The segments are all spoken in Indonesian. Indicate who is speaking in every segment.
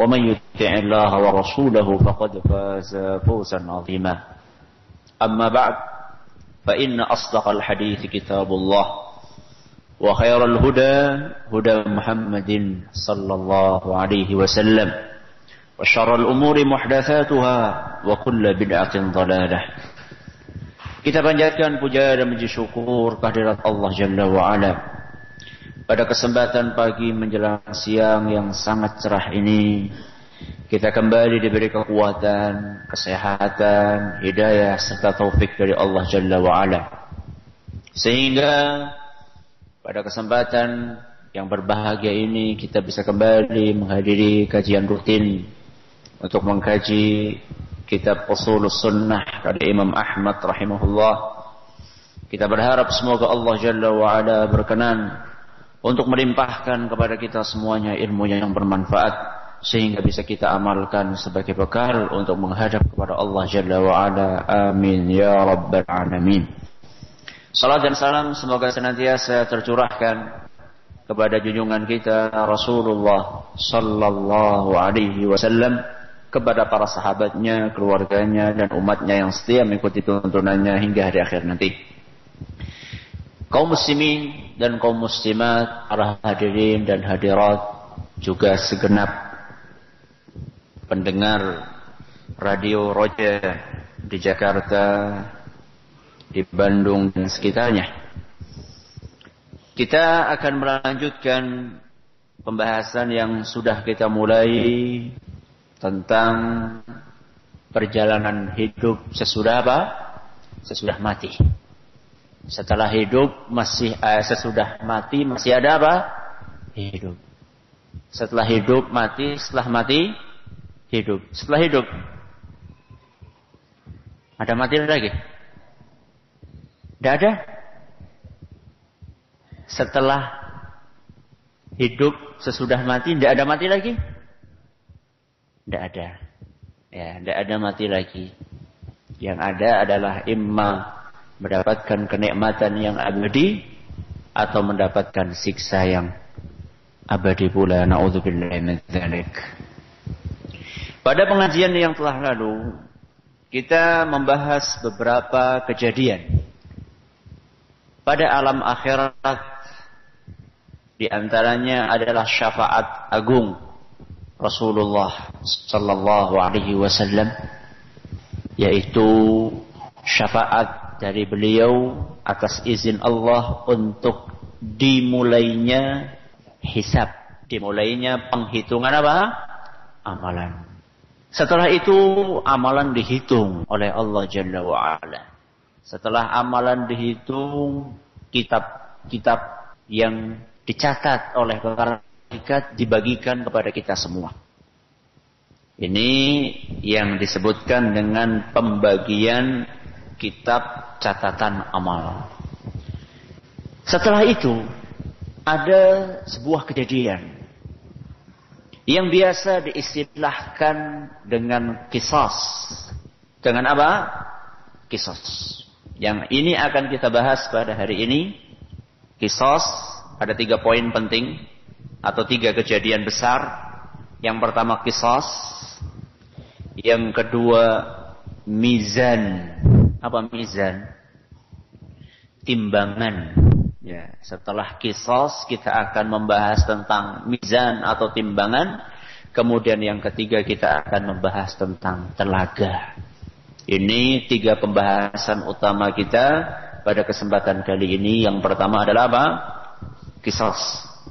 Speaker 1: ومن يطع الله ورسوله فقد فاز فوزا عظيما. أما بعد فإن أصدق الحديث كتاب الله وخير الهدى هدى محمد صلى الله عليه وسلم وشر الأمور محدثاتها وكل بدعة ضلالة. Kita panjatkan puja dan puji syukur kehadirat Allah Jalla wa'ala. Pada kesempatan pagi menjelang siang yang sangat cerah ini, kita kembali diberi kekuatan, kesehatan, hidayah, serta taufik dari Allah Jalla wa'ala. Sehingga pada kesempatan yang berbahagia ini kita bisa kembali menghadiri kajian rutin untuk mengkaji kitab Usul Sunnah dari Imam Ahmad rahimahullah. Kita berharap semoga Allah Jalla wa'ala berkenan untuk melimpahkan kepada kita semuanya ilmu yang bermanfaat sehingga bisa kita amalkan sebagai bekal untuk menghadap kepada Allah Jalla wa ala. Amin ya rabbal alamin. Salam dan salam semoga senantiasa tercurahkan kepada junjungan kita Rasulullah sallallahu alaihi wasallam kepada para sahabatnya, keluarganya dan umatnya yang setia mengikuti tuntunannya hingga hari akhir nanti kaum muslimin dan kaum muslimat, para hadirin dan hadirat, juga segenap pendengar radio Roja di Jakarta, di Bandung dan sekitarnya. Kita akan melanjutkan pembahasan yang sudah kita mulai tentang perjalanan hidup sesudah apa? Sesudah mati. Setelah hidup masih eh, sesudah mati masih ada apa? Hidup. Setelah hidup mati, setelah mati hidup. Setelah hidup ada mati lagi? Tidak ada? Setelah hidup sesudah mati tidak ada mati lagi? Tidak ada. Ya, tidak ada mati lagi. Yang ada adalah imma mendapatkan kenikmatan yang abadi atau mendapatkan siksa yang abadi pula. Pada pengajian yang telah lalu kita membahas beberapa kejadian pada alam akhirat di antaranya adalah syafaat agung Rasulullah sallallahu alaihi wasallam yaitu syafaat dari beliau atas izin Allah untuk dimulainya hisab, dimulainya penghitungan apa? Amalan. Setelah itu amalan dihitung oleh Allah Jalla wa'ala. Setelah amalan dihitung, kitab-kitab yang dicatat oleh para malaikat dibagikan kepada kita semua. Ini yang disebutkan dengan pembagian kitab catatan amal. Setelah itu ada sebuah kejadian yang biasa diistilahkan dengan kisos. Dengan apa? Kisos. Yang ini akan kita bahas pada hari ini. Kisos ada tiga poin penting atau tiga kejadian besar. Yang pertama kisos. Yang kedua mizan apa mizan? Timbangan. Ya, setelah kisos kita akan membahas tentang mizan atau timbangan. Kemudian yang ketiga kita akan membahas tentang telaga. Ini tiga pembahasan utama kita pada kesempatan kali ini. Yang pertama adalah apa? Kisos.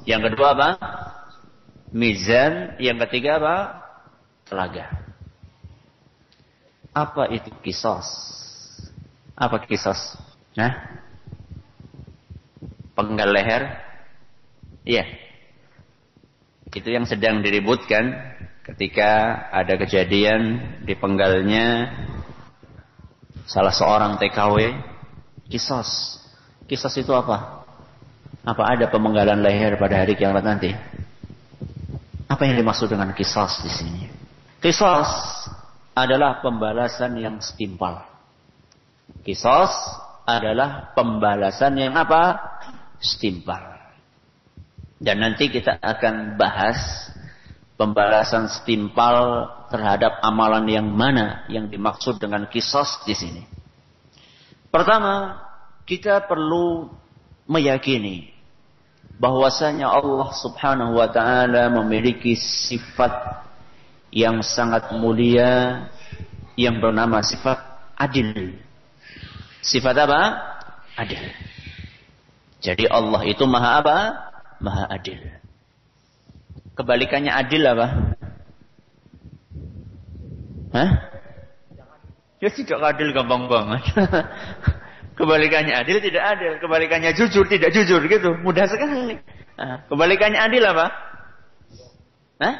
Speaker 1: Yang kedua apa? Mizan. Yang ketiga apa? Telaga. Apa itu kisos? Apa kisos? Nah? Penggal leher? Iya. Itu yang sedang diributkan ketika ada kejadian di penggalnya salah seorang TKW kisos. Kisos itu apa? Apa ada pemenggalan leher pada hari kiamat nanti? Apa yang dimaksud dengan kisos di sini? Kisos adalah pembalasan yang setimpal. Kisos adalah pembalasan yang apa? Setimpal. Dan nanti kita akan bahas pembalasan setimpal terhadap amalan yang mana yang dimaksud dengan kisos di sini. Pertama, kita perlu meyakini bahwasanya Allah Subhanahu wa taala memiliki sifat yang sangat mulia yang bernama sifat adil. Sifat apa? Adil. Jadi Allah itu maha apa? Maha adil. Kebalikannya adil apa? Hah? Ya tidak adil gampang banget. Kebalikannya adil tidak adil. Kebalikannya jujur tidak jujur gitu. Mudah sekali. Kebalikannya adil apa? Hah?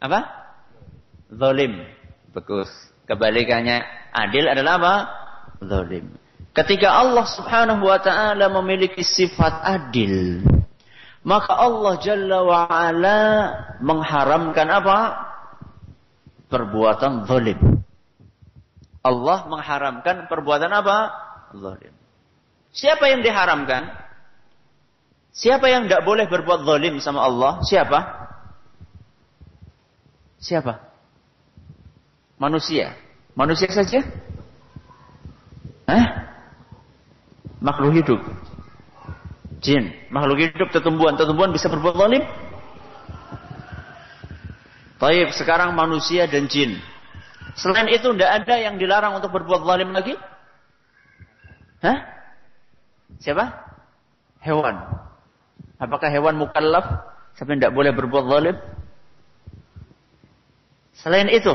Speaker 1: Apa? Zolim. Bagus. Kebalikannya adil adalah apa? Zolim. Ketika Allah subhanahu wa ta'ala memiliki sifat adil. Maka Allah Jalla wa'ala mengharamkan apa? Perbuatan zalim. Allah mengharamkan perbuatan apa? Zalim. Siapa yang diharamkan? Siapa yang tidak boleh berbuat zalim sama Allah? Siapa? Siapa? Manusia. Manusia saja? Hah? Makhluk hidup. Jin, makhluk hidup, tetumbuhan. Tetumbuhan bisa berbuat zalim? Taib, sekarang manusia dan jin. Selain itu tidak ada yang dilarang untuk berbuat zalim lagi? Hah? Siapa? Hewan. Apakah hewan mukallaf sampai tidak boleh berbuat zalim? Selain itu,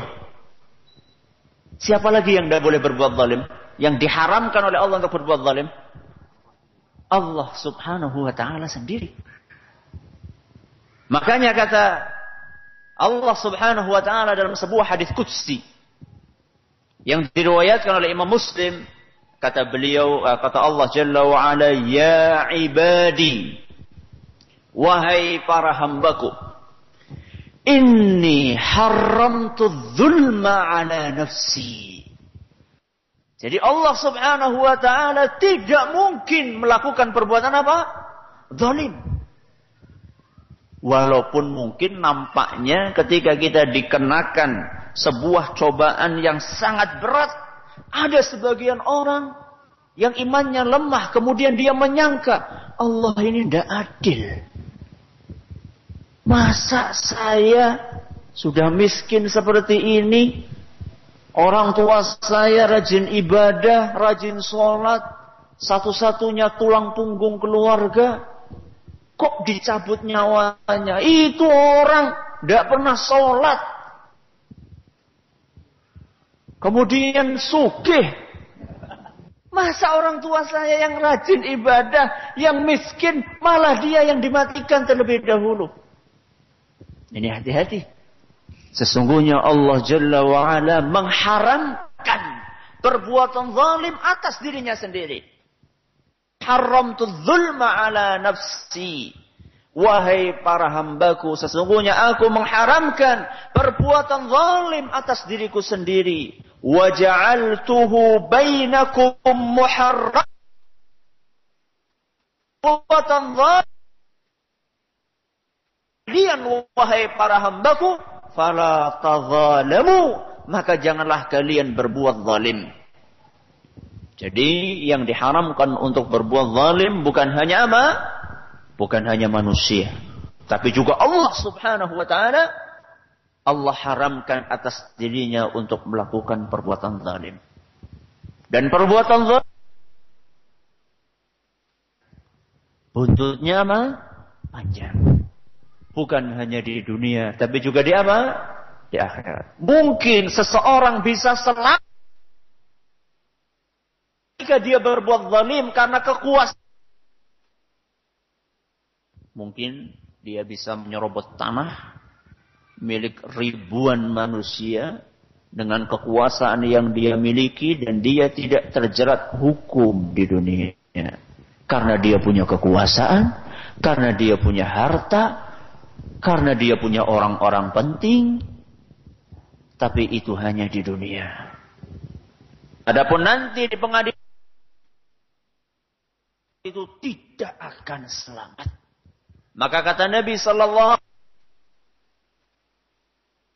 Speaker 1: siapa lagi yang tidak boleh berbuat zalim? Yang diharamkan oleh Allah untuk berbuat zalim? Allah subhanahu wa ta'ala sendiri. Makanya kata Allah subhanahu wa ta'ala dalam sebuah hadis kudsi yang diriwayatkan oleh Imam Muslim kata beliau eh, kata Allah Jalla wa ala ya ibadi wahai para hambaku inni haramtu dzulma ala nafsi jadi Allah subhanahu wa ta'ala tidak mungkin melakukan perbuatan apa? Zalim. Walaupun mungkin nampaknya ketika kita dikenakan sebuah cobaan yang sangat berat. Ada sebagian orang yang imannya lemah. Kemudian dia menyangka Allah ini tidak adil. Masa saya sudah miskin seperti ini Orang tua saya rajin ibadah, rajin sholat. Satu-satunya tulang punggung keluarga. Kok dicabut nyawanya? Itu orang tidak pernah sholat. Kemudian sugih. Masa orang tua saya yang rajin ibadah, yang miskin, malah dia yang dimatikan terlebih dahulu. Ini hati-hati. Sesungguhnya Allah Jalla wa'ala mengharamkan perbuatan zalim atas dirinya sendiri. Haram tu zulma ala nafsi. Wahai para hambaku, sesungguhnya aku mengharamkan perbuatan zalim atas diriku sendiri. Waja'altuhu bainakum muharram. Perbuatan zalim. Kalian wahai para hambaku fala tazalamu maka janganlah kalian berbuat zalim. Jadi yang diharamkan untuk berbuat zalim bukan hanya apa? Bukan hanya manusia, tapi juga Allah Subhanahu wa taala Allah haramkan atas dirinya untuk melakukan perbuatan zalim. Dan perbuatan zalim buntutnya apa? Panjang. Bukan hanya di dunia, tapi juga di apa? Di akhirat. Mungkin seseorang bisa selamat jika dia berbuat zalim karena kekuasaan. Mungkin dia bisa menyerobot tanah milik ribuan manusia dengan kekuasaan yang dia miliki dan dia tidak terjerat hukum di dunia. Karena dia punya kekuasaan, karena dia punya harta, karena dia punya orang-orang penting, tapi itu hanya di dunia. Adapun nanti di pengadilan itu tidak akan selamat. Maka kata Nabi sallallahu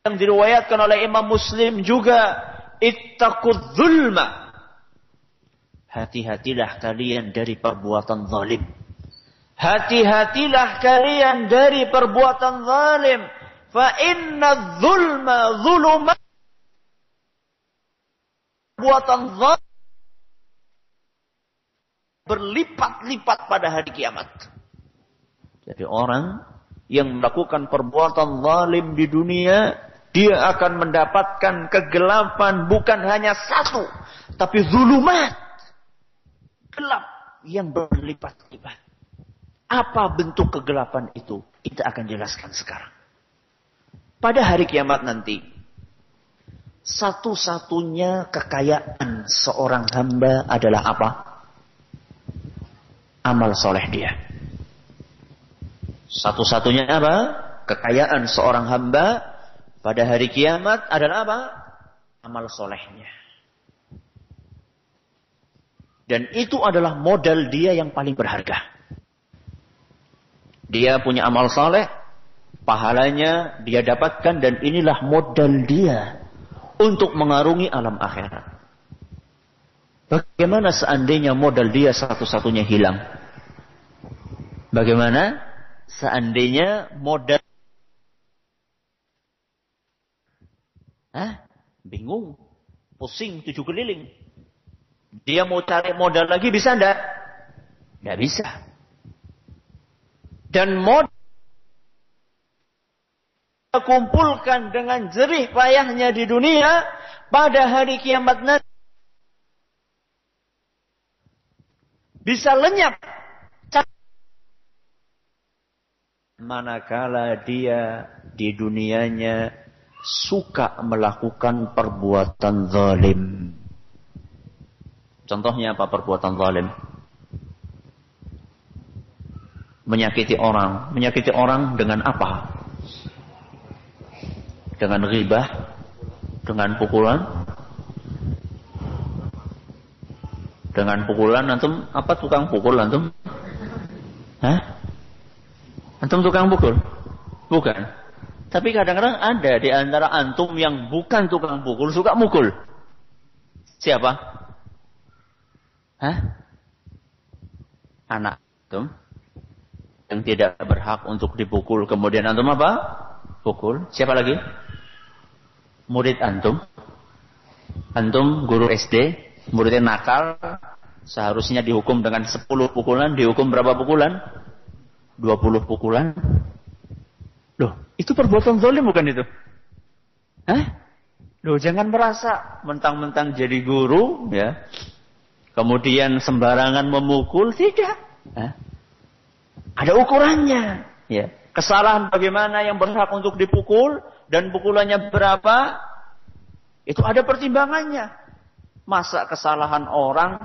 Speaker 1: yang diriwayatkan oleh Imam Muslim juga ittaqud zulma. Hati-hatilah kalian dari perbuatan zalim. Hati-hatilah kalian dari perbuatan zalim. Fa inna zulma zulumat. Perbuatan zalim berlipat-lipat pada hari kiamat. Jadi orang yang melakukan perbuatan zalim di dunia, dia akan mendapatkan kegelapan bukan hanya satu, tapi zulumat. Gelap yang berlipat-lipat. Apa bentuk kegelapan itu? Kita akan jelaskan sekarang. Pada hari kiamat nanti, satu-satunya kekayaan seorang hamba adalah apa? Amal soleh dia. Satu-satunya apa? Kekayaan seorang hamba pada hari kiamat adalah apa? Amal solehnya. Dan itu adalah modal dia yang paling berharga. Dia punya amal saleh, pahalanya dia dapatkan dan inilah modal dia untuk mengarungi alam akhirat. Bagaimana seandainya modal dia satu-satunya hilang? Bagaimana seandainya modal Hah? Bingung, pusing, tujuh keliling. Dia mau cari modal lagi bisa enggak? Enggak bisa dan mod kumpulkan dengan jerih payahnya di dunia pada hari kiamat nanti bisa lenyap manakala dia di dunianya suka melakukan perbuatan zalim. Contohnya apa perbuatan zalim? Menyakiti orang. Menyakiti orang dengan apa? Dengan ribah, dengan pukulan, dengan pukulan antum apa tukang pukul antum? Hah? Antum tukang pukul? Bukan. Tapi kadang-kadang ada di antara antum yang bukan tukang pukul suka mukul. Siapa? Hah? Anak. Tuh yang tidak berhak untuk dipukul. Kemudian antum apa? Pukul. Siapa lagi? Murid antum. Antum guru SD, muridnya nakal, seharusnya dihukum dengan 10 pukulan, dihukum berapa pukulan? 20 pukulan. Loh, itu perbuatan zalim bukan itu? Hah? Loh, jangan merasa mentang-mentang jadi guru, ya. Kemudian sembarangan memukul, tidak. Hah? Ada ukurannya. Ya. Kesalahan bagaimana yang berhak untuk dipukul dan pukulannya berapa? Itu ada pertimbangannya. Masa kesalahan orang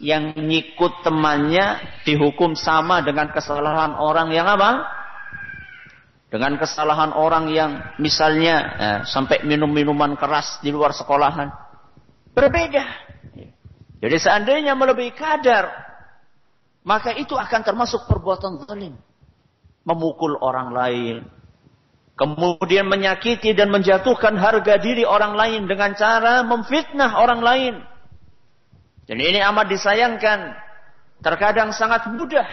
Speaker 1: yang nyikut temannya dihukum sama dengan kesalahan orang yang apa? Dengan kesalahan orang yang misalnya eh, sampai minum minuman keras di luar sekolahan. Berbeda. Jadi seandainya melebihi kadar maka itu akan termasuk perbuatan zalim. Memukul orang lain. Kemudian menyakiti dan menjatuhkan harga diri orang lain dengan cara memfitnah orang lain. Dan ini amat disayangkan. Terkadang sangat mudah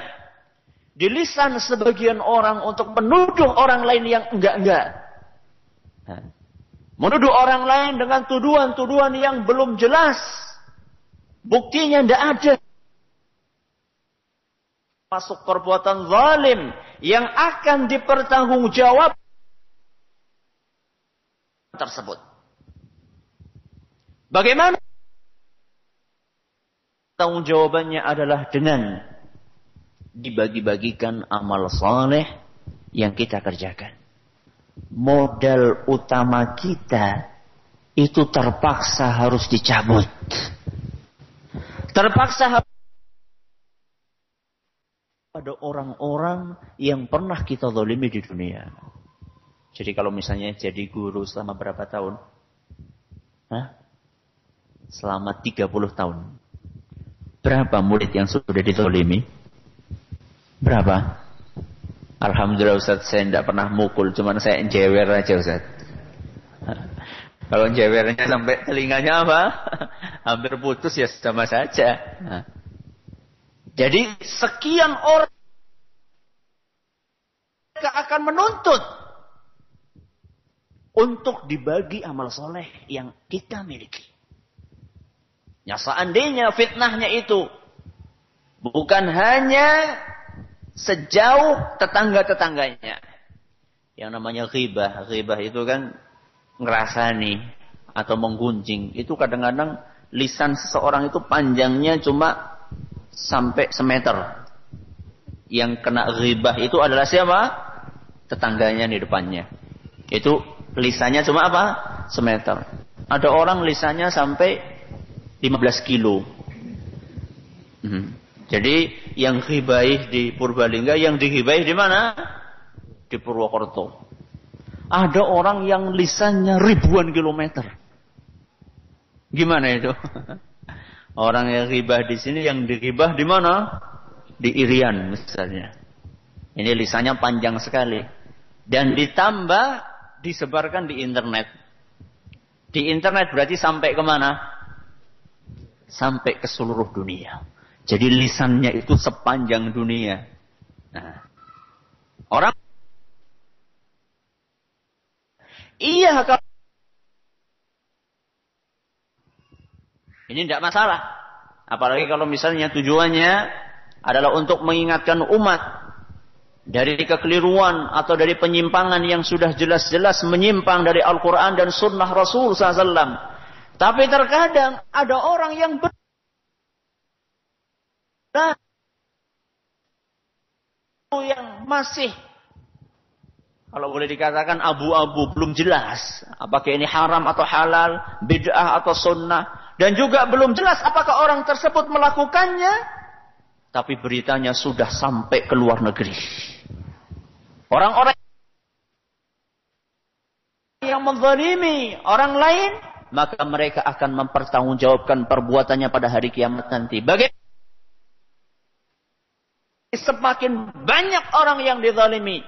Speaker 1: di lisan sebagian orang untuk menuduh orang lain yang enggak-enggak. Menuduh orang lain dengan tuduhan-tuduhan yang belum jelas. Buktinya tidak ada. Masuk perbuatan zalim yang akan dipertanggungjawab tersebut. Bagaimana? Tanggung jawabannya adalah dengan dibagi-bagikan amal soleh yang kita kerjakan. Modal utama kita itu terpaksa harus dicabut. Terpaksa harus ada orang-orang yang pernah kita zalimi di dunia. Jadi kalau misalnya jadi guru selama berapa tahun? Hah? Selama 30 tahun. Berapa murid yang sudah ditolimi? Berapa? Alhamdulillah Ustaz saya tidak pernah mukul, cuman saya jewer aja Ustaz. Kalau jewernya sampai telinganya apa? Hampir putus ya sama saja. Jadi sekian orang mereka akan menuntut untuk dibagi amal soleh yang kita miliki. Ya seandainya fitnahnya itu bukan hanya sejauh tetangga-tetangganya. Yang namanya ghibah. Ghibah itu kan ngerasani atau menggunjing. Itu kadang-kadang lisan seseorang itu panjangnya cuma sampai semeter. Yang kena ghibah itu adalah siapa? Tetangganya di depannya. Itu lisannya cuma apa? Semeter. Ada orang lisannya sampai 15 kilo. Hmm. Jadi yang hibaih di Purbalingga, yang dihibaih di mana? Di Purwokerto. Ada orang yang lisannya ribuan kilometer. Gimana itu? Orang yang hibah di sini, yang dihibah di mana? Di Irian misalnya. Ini lisannya panjang sekali. Dan ditambah disebarkan di internet. Di internet berarti sampai ke mana? sampai ke seluruh dunia. Jadi lisannya itu sepanjang dunia. Nah, orang iya ini tidak masalah. Apalagi kalau misalnya tujuannya adalah untuk mengingatkan umat dari kekeliruan atau dari penyimpangan yang sudah jelas-jelas menyimpang dari Al-Quran dan Sunnah Rasul SAW. Tapi terkadang ada orang yang ber yang masih kalau boleh dikatakan abu-abu belum jelas apakah ini haram atau halal, bid'ah atau sunnah dan juga belum jelas apakah orang tersebut melakukannya tapi beritanya sudah sampai ke luar negeri. Orang-orang yang menzalimi orang lain maka mereka akan mempertanggungjawabkan perbuatannya pada hari kiamat nanti. Bagaimana? Semakin banyak orang yang dizalimi,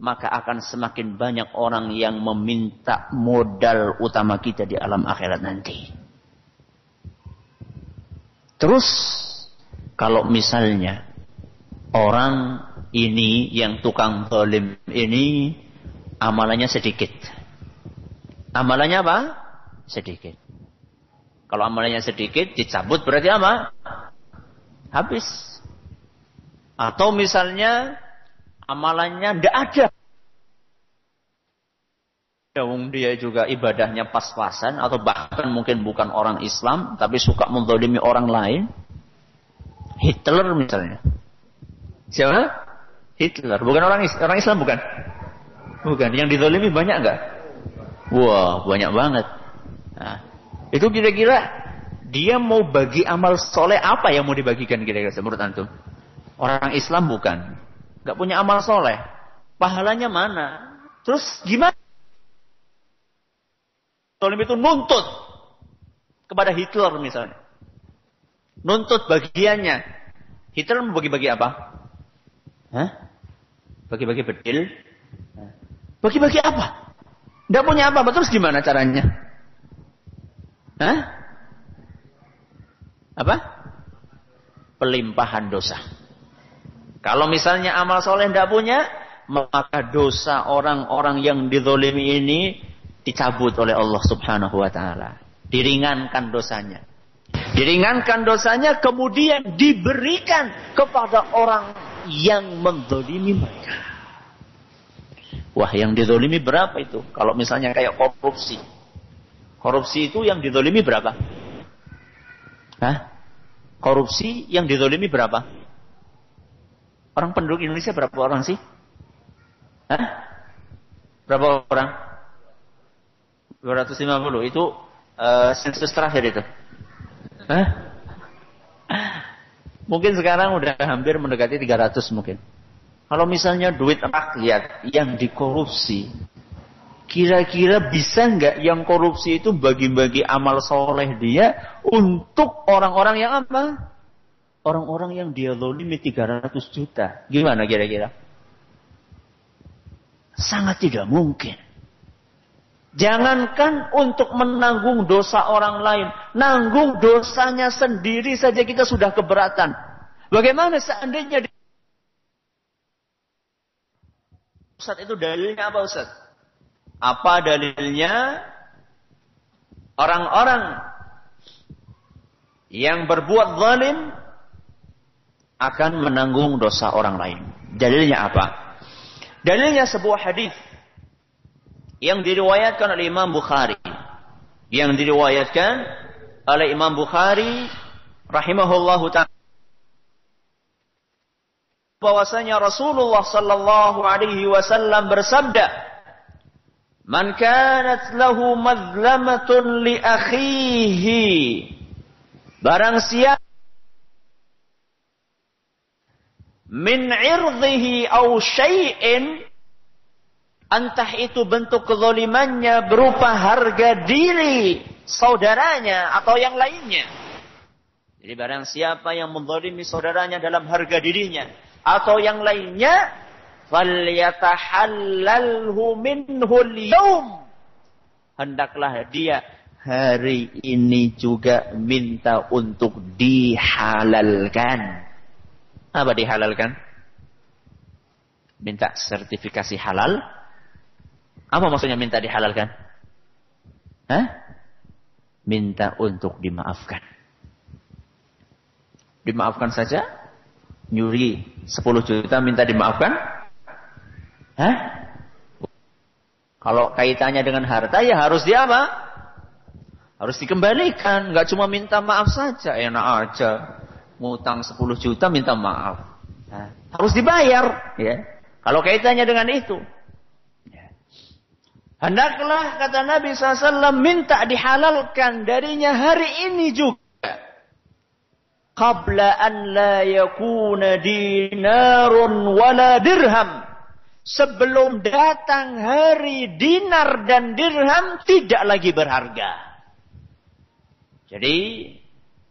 Speaker 1: maka akan semakin banyak orang yang meminta modal utama kita di alam akhirat nanti. Terus, kalau misalnya orang ini yang tukang zalim ini amalannya sedikit. Amalannya apa? sedikit. Kalau amalnya sedikit, dicabut berarti apa? Habis. Atau misalnya amalannya tidak ada. Dawung dia juga ibadahnya pas-pasan atau bahkan mungkin bukan orang Islam tapi suka mendolimi orang lain. Hitler misalnya. Siapa? Hitler. Bukan orang orang Islam bukan? Bukan. Yang didolimi banyak enggak? Wah, banyak banget. Nah, itu kira-kira dia mau bagi amal soleh apa yang mau dibagikan kira-kira menurut antum? Orang Islam bukan. Gak punya amal soleh. Pahalanya mana? Terus gimana? Solim itu nuntut kepada Hitler misalnya. Nuntut bagiannya. Hitler mau bagi-bagi apa? Bagi-bagi bedil? Bagi-bagi apa? Tidak punya apa, terus gimana caranya? Hah? Apa? Pelimpahan dosa. Kalau misalnya amal soleh tidak punya, maka dosa orang-orang yang didolimi ini dicabut oleh Allah Subhanahu wa taala. Diringankan dosanya. Diringankan dosanya kemudian diberikan kepada orang yang mendolimi mereka. Wah yang didolimi berapa itu? Kalau misalnya kayak korupsi. Korupsi itu yang didolimi berapa? Hah? Korupsi yang didolimi berapa? Orang penduduk Indonesia berapa orang sih? Hah? Berapa orang? 250 itu uh, sensus terakhir itu. Hah? Mungkin sekarang udah hampir mendekati 300 mungkin. Kalau misalnya duit rakyat yang dikorupsi, kira-kira bisa nggak yang korupsi itu bagi-bagi amal soleh dia untuk orang-orang yang apa? Orang-orang yang dia zolimi 300 juta. Gimana kira-kira? Sangat tidak mungkin. Jangankan untuk menanggung dosa orang lain. Nanggung dosanya sendiri saja kita sudah keberatan. Bagaimana seandainya di... Ustaz itu dalilnya apa Ustaz? Apa dalilnya? Orang-orang yang berbuat zalim akan menanggung dosa orang lain. Dalilnya apa? Dalilnya sebuah hadis yang diriwayatkan oleh Imam Bukhari. Yang diriwayatkan oleh Imam Bukhari rahimahullahu taala bahwasanya Rasulullah sallallahu alaihi wasallam bersabda Man kanat lahu mazlamatun li akhihi Barang siapa min irdhihi au syai'in Entah itu bentuk kezolimannya berupa harga diri saudaranya atau yang lainnya. Jadi barang siapa yang menzalimi saudaranya dalam harga dirinya atau yang lainnya, falyatahallalhu minhu al Hendaklah dia hari ini juga minta untuk dihalalkan. Apa dihalalkan? Minta sertifikasi halal apa maksudnya minta dihalalkan? Hah? Minta untuk dimaafkan. Dimaafkan saja? Nyuri 10 juta minta dimaafkan? Hah? Kalau kaitannya dengan harta ya harus dia apa? Harus dikembalikan. Nggak cuma minta maaf saja. Enak aja. Ngutang 10 juta minta maaf. Harus dibayar. ya. Kalau kaitannya dengan itu. Hendaklah kata Nabi SAW minta dihalalkan darinya hari ini juga. Qabla an la yakuna dinarun wala dirham. Sebelum datang hari dinar dan dirham tidak lagi berharga. Jadi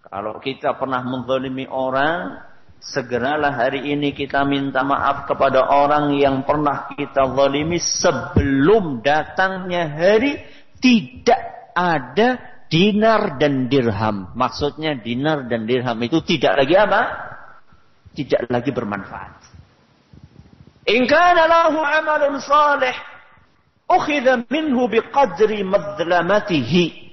Speaker 1: kalau kita pernah menzalimi orang, segeralah hari ini kita minta maaf kepada orang yang pernah kita zalimi sebelum datangnya hari tidak ada dinar dan dirham. Maksudnya dinar dan dirham itu tidak lagi apa? Tidak lagi bermanfaat. In kana lahu amalun salih ukhidha minhu biqadri madlamatihi.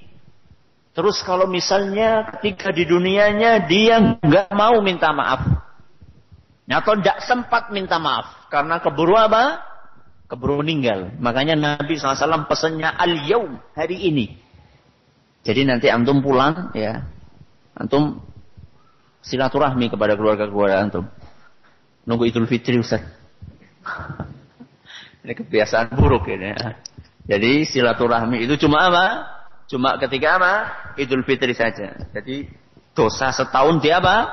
Speaker 1: Terus kalau misalnya ketika di dunianya dia nggak mau minta maaf. Atau tidak sempat minta maaf. Karena keburu apa? Keburu meninggal. Makanya Nabi SAW pesannya al-yaum. Hari ini. Jadi nanti antum pulang ya. Antum silaturahmi kepada keluarga-keluarga antum. Nunggu Idul Fitri Ustaz. ini kebiasaan buruk ini ya. Jadi silaturahmi itu cuma apa? Cuma ketika apa? Idul Fitri saja. Jadi dosa setahun dia apa?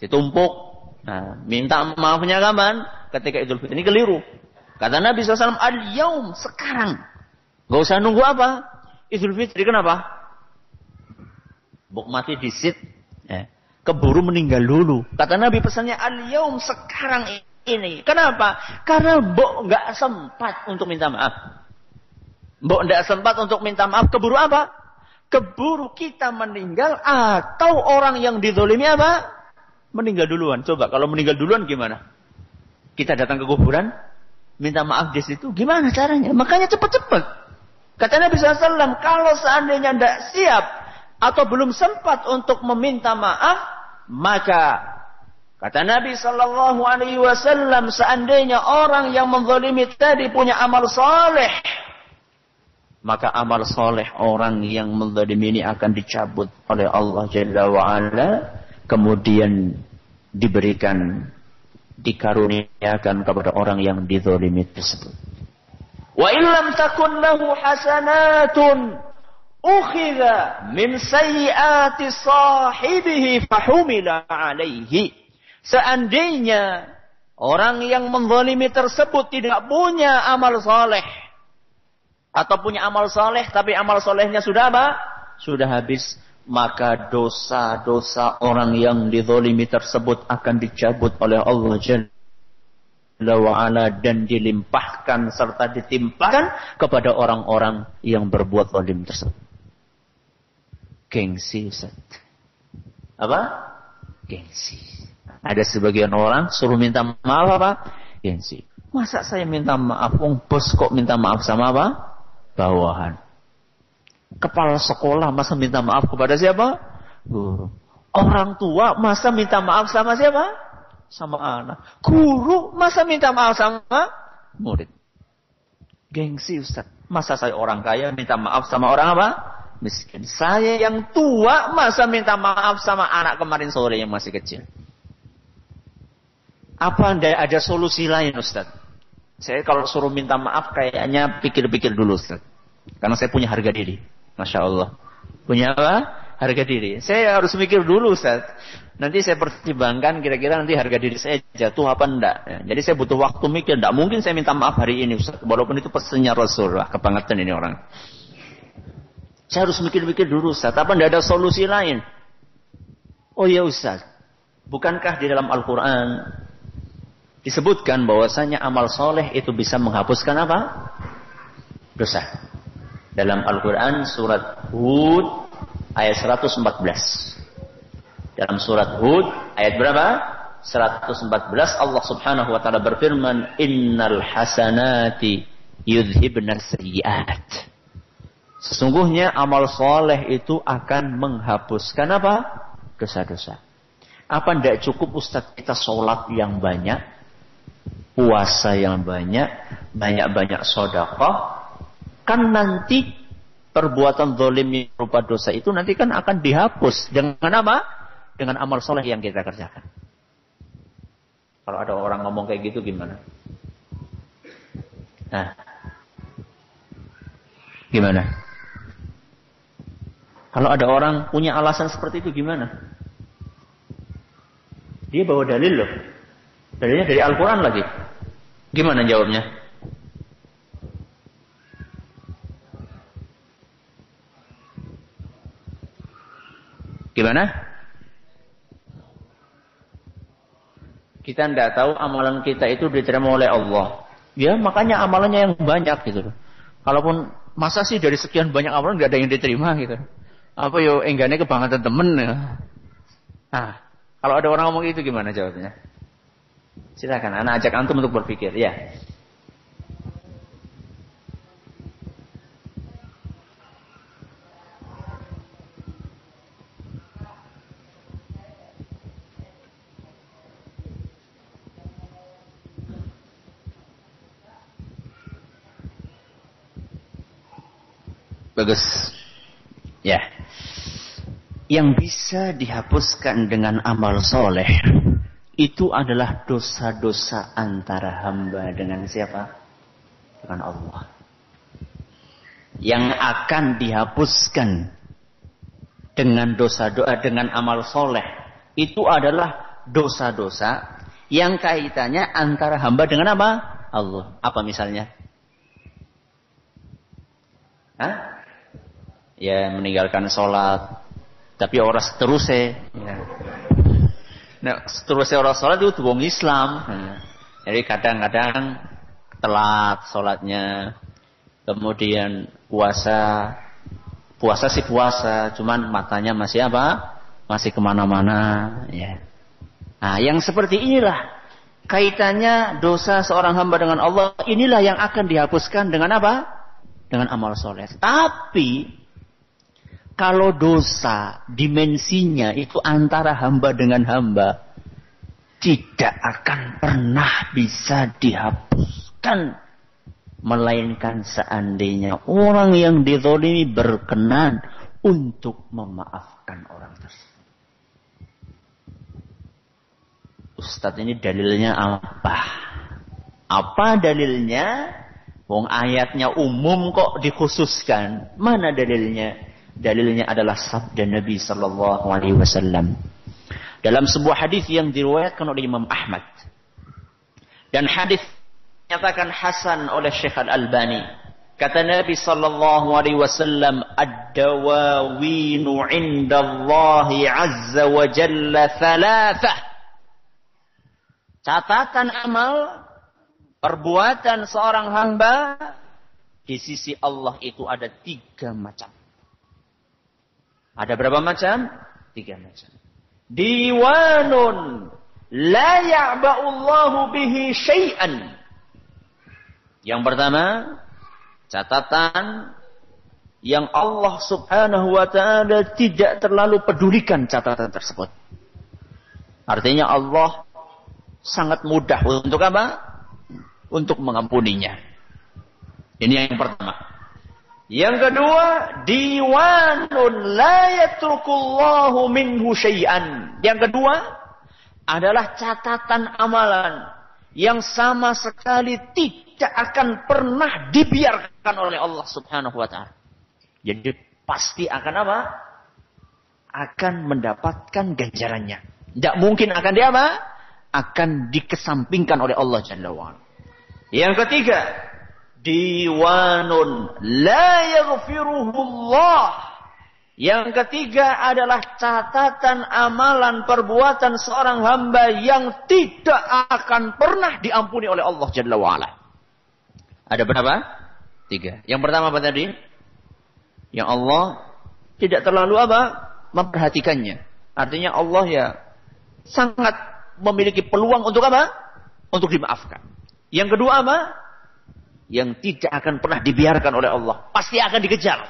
Speaker 1: Ditumpuk. Nah, minta maafnya kapan? Ketika Idul Fitri ini keliru. Kata Nabi SAW, al-yaum, sekarang. Gak usah nunggu apa? Idul Fitri, kenapa? Buk mati di sit. Ya. Keburu meninggal dulu. Kata Nabi pesannya, al-yaum, sekarang ini. Kenapa? Karena buk nggak sempat untuk minta maaf. Mbok tidak sempat untuk minta maaf, keburu apa? Keburu kita meninggal atau orang yang didolimi apa? Meninggal duluan. Coba kalau meninggal duluan gimana? Kita datang ke kuburan, minta maaf di situ, gimana caranya? Makanya cepat-cepat. Kata Nabi SAW, kalau seandainya tidak siap atau belum sempat untuk meminta maaf, maka kata Nabi Sallallahu Alaihi Wasallam, seandainya orang yang menzalimi tadi punya amal soleh, maka amal soleh orang yang menzalimi ini akan dicabut oleh Allah Jalla wa'ala, kemudian diberikan dikaruniakan kepada orang yang dizalimi tersebut. Wa illam takun lahu hasanatun ukhidha min sayyiati sahibihi fahumila alaihi. Seandainya orang yang menzalimi tersebut tidak punya amal soleh atau punya amal soleh tapi amal solehnya sudah apa? Sudah habis maka dosa-dosa orang yang dizolimi tersebut akan dicabut oleh Allah Jalla wa'ala dan dilimpahkan serta ditimpakan kepada orang-orang yang berbuat zalim tersebut. Gengsi Ustaz. Apa? Gengsi. Ada sebagian orang suruh minta maaf apa? Gengsi. Masa saya minta maaf? Wong bos kok minta maaf sama apa? Bawahan. Kepala sekolah masa minta maaf kepada siapa? Guru. Orang tua masa minta maaf sama siapa? Sama anak. Guru masa minta maaf sama murid. Gengsi Ustaz. Masa saya orang kaya minta maaf sama orang apa? Miskin. Saya yang tua masa minta maaf sama anak kemarin sore yang masih kecil. Apa anda ada solusi lain Ustaz? Saya kalau suruh minta maaf kayaknya pikir-pikir dulu Ustaz. Karena saya punya harga diri. Masya Allah. Punya apa? Harga diri. Saya harus mikir dulu Ustaz. Nanti saya pertimbangkan kira-kira nanti harga diri saya jatuh apa enggak. Ya, jadi saya butuh waktu mikir. Enggak mungkin saya minta maaf hari ini Ustaz. Walaupun itu pesannya Rasul. Wah, kebangetan ini orang. Saya harus mikir-mikir dulu Ustaz. Apa enggak ada solusi lain? Oh ya Ustaz. Bukankah di dalam Al-Quran disebutkan bahwasanya amal soleh itu bisa menghapuskan apa? Dosa dalam Al-Quran surat Hud ayat 114. Dalam surat Hud ayat berapa? 114 Allah Subhanahu wa taala berfirman innal hasanati yudhibna sayyiat. Sesungguhnya amal soleh itu akan menghapuskan apa? Dosa-dosa. Apa tidak cukup Ustaz kita sholat yang banyak, puasa yang banyak, banyak-banyak sodakoh, kan nanti perbuatan zolim yang berupa dosa itu nanti kan akan dihapus dengan apa? Dengan amal soleh yang kita kerjakan. Kalau ada orang ngomong kayak gitu gimana? Nah, gimana? Kalau ada orang punya alasan seperti itu gimana? Dia bawa dalil loh. Dalilnya dari Al-Quran lagi. Gimana jawabnya? Gimana? Kita tidak tahu amalan kita itu diterima oleh Allah. Ya makanya amalannya yang banyak gitu. Kalaupun masa sih dari sekian banyak amalan nggak ada yang diterima gitu. Apa yo enggaknya kebangetan temen ya. Nah, kalau ada orang ngomong itu gimana jawabnya? Silakan, anak ajak antum untuk berpikir ya. Bagus. Ya. Yang bisa dihapuskan dengan amal soleh itu adalah dosa-dosa antara hamba dengan siapa? Dengan Allah. Yang akan dihapuskan dengan dosa doa dengan amal soleh itu adalah dosa-dosa yang kaitannya antara hamba dengan apa? Allah. Apa misalnya? Hah? Ya meninggalkan sholat. Tapi orang seterusnya. Ya. nah seterusnya orang sholat itu wong Islam. Nah, jadi kadang-kadang telat sholatnya. Kemudian puasa. Puasa sih puasa cuman matanya masih apa? Masih ke mana-mana ya. Nah yang seperti inilah kaitannya dosa seorang hamba dengan Allah. Inilah yang akan dihapuskan dengan apa? Dengan amal soleh. Tapi kalau dosa dimensinya itu antara hamba dengan hamba tidak akan pernah bisa dihapuskan melainkan seandainya orang yang dizolimi berkenan untuk memaafkan orang tersebut. Ustadz ini dalilnya apa? Apa dalilnya? Wong ayatnya umum kok dikhususkan. Mana dalilnya? Dalilnya adalah sabda Nabi Sallallahu Alaihi Wasallam dalam sebuah hadis yang diriwayatkan oleh Imam Ahmad dan hadis nyatakan hasan oleh Syekh Al Albani. Kata Nabi sallallahu alaihi wasallam, "Ad-dawawinu 'inda Allah 'azza wa jalla thalathah." Catatan amal perbuatan seorang hamba di sisi Allah itu ada tiga macam. Ada berapa macam? Tiga macam. Diwanun la ya'ba'ullahu bihi syai'an. Yang pertama, catatan yang Allah Subhanahu wa taala tidak terlalu pedulikan catatan tersebut. Artinya Allah sangat mudah untuk apa? Untuk mengampuninya. Ini yang pertama. Yang kedua, diwanun la yatrukullahu minhu syai'an. Yang kedua adalah catatan amalan yang sama sekali tidak akan pernah dibiarkan oleh Allah Subhanahu wa taala. Jadi pasti akan apa? Akan mendapatkan ganjarannya. Tidak mungkin akan dia apa? akan dikesampingkan oleh Allah Jalla wa'ala. Yang ketiga, diwanun la yaghfiruhullah. Yang ketiga adalah catatan amalan perbuatan seorang hamba yang tidak akan pernah diampuni oleh Allah Jalla wa'ala. Ada berapa? Tiga. Yang pertama apa tadi? Yang Allah tidak terlalu apa? Memperhatikannya. Artinya Allah ya sangat memiliki peluang untuk apa? Untuk dimaafkan. Yang kedua apa? Yang tidak akan pernah dibiarkan oleh Allah. Pasti akan dikejar.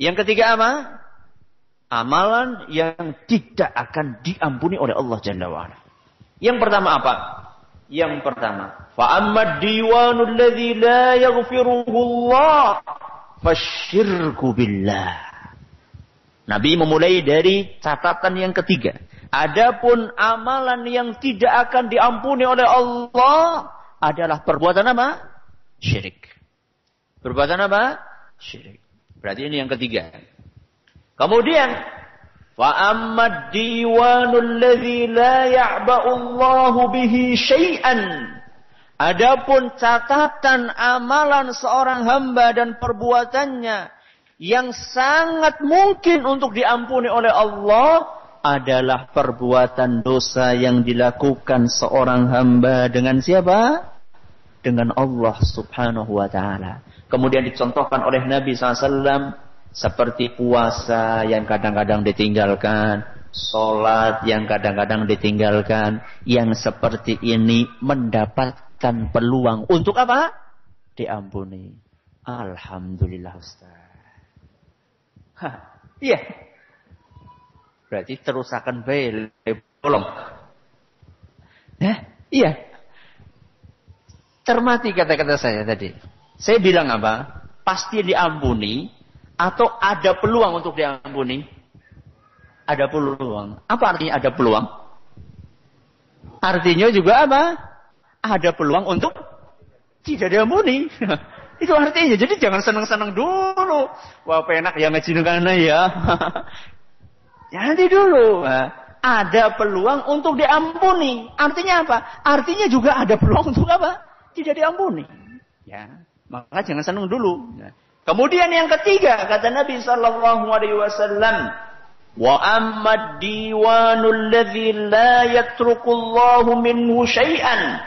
Speaker 1: Yang ketiga apa? Amalan yang tidak akan diampuni oleh Allah Jalla wa'ala. Yang pertama apa? Yang pertama. Fa'ammad diwanul ladhi la yaghfiruhu Allah. Fasyirku billah. Nabi memulai dari catatan yang ketiga. Adapun amalan yang tidak akan diampuni oleh Allah adalah perbuatan apa? Syirik. Perbuatan apa? Syirik. Berarti ini yang ketiga. Kemudian fa ammad diwanul ladzi la ya'ba'u bihi syai'an. Adapun catatan amalan seorang hamba dan perbuatannya yang sangat mungkin untuk diampuni oleh Allah adalah perbuatan dosa yang dilakukan seorang hamba dengan siapa? Dengan Allah subhanahu wa ta'ala. Kemudian dicontohkan oleh Nabi SAW seperti puasa yang kadang-kadang ditinggalkan, sholat yang kadang-kadang ditinggalkan, yang seperti ini mendapatkan peluang untuk apa? Diampuni. Alhamdulillah Ustaz. Iya, Berarti terusakan baik belum. Ya, iya. Termati kata-kata saya tadi. Saya bilang apa? Pasti diampuni atau ada peluang untuk diampuni? Ada peluang. Apa artinya ada peluang? Artinya juga apa? Ada peluang untuk tidak diampuni. Itu artinya. Jadi jangan senang-senang dulu. Wah, penak ya ngaji ya. Nanti dulu. Ada peluang untuk diampuni. Artinya apa? Artinya juga ada peluang untuk apa? Tidak diampuni. Ya, maka jangan senang dulu. Ya. Kemudian yang ketiga kata Nabi Sallallahu Alaihi Wasallam, wa amma diwanul ladzi la yatrukullahu minhu syai'an.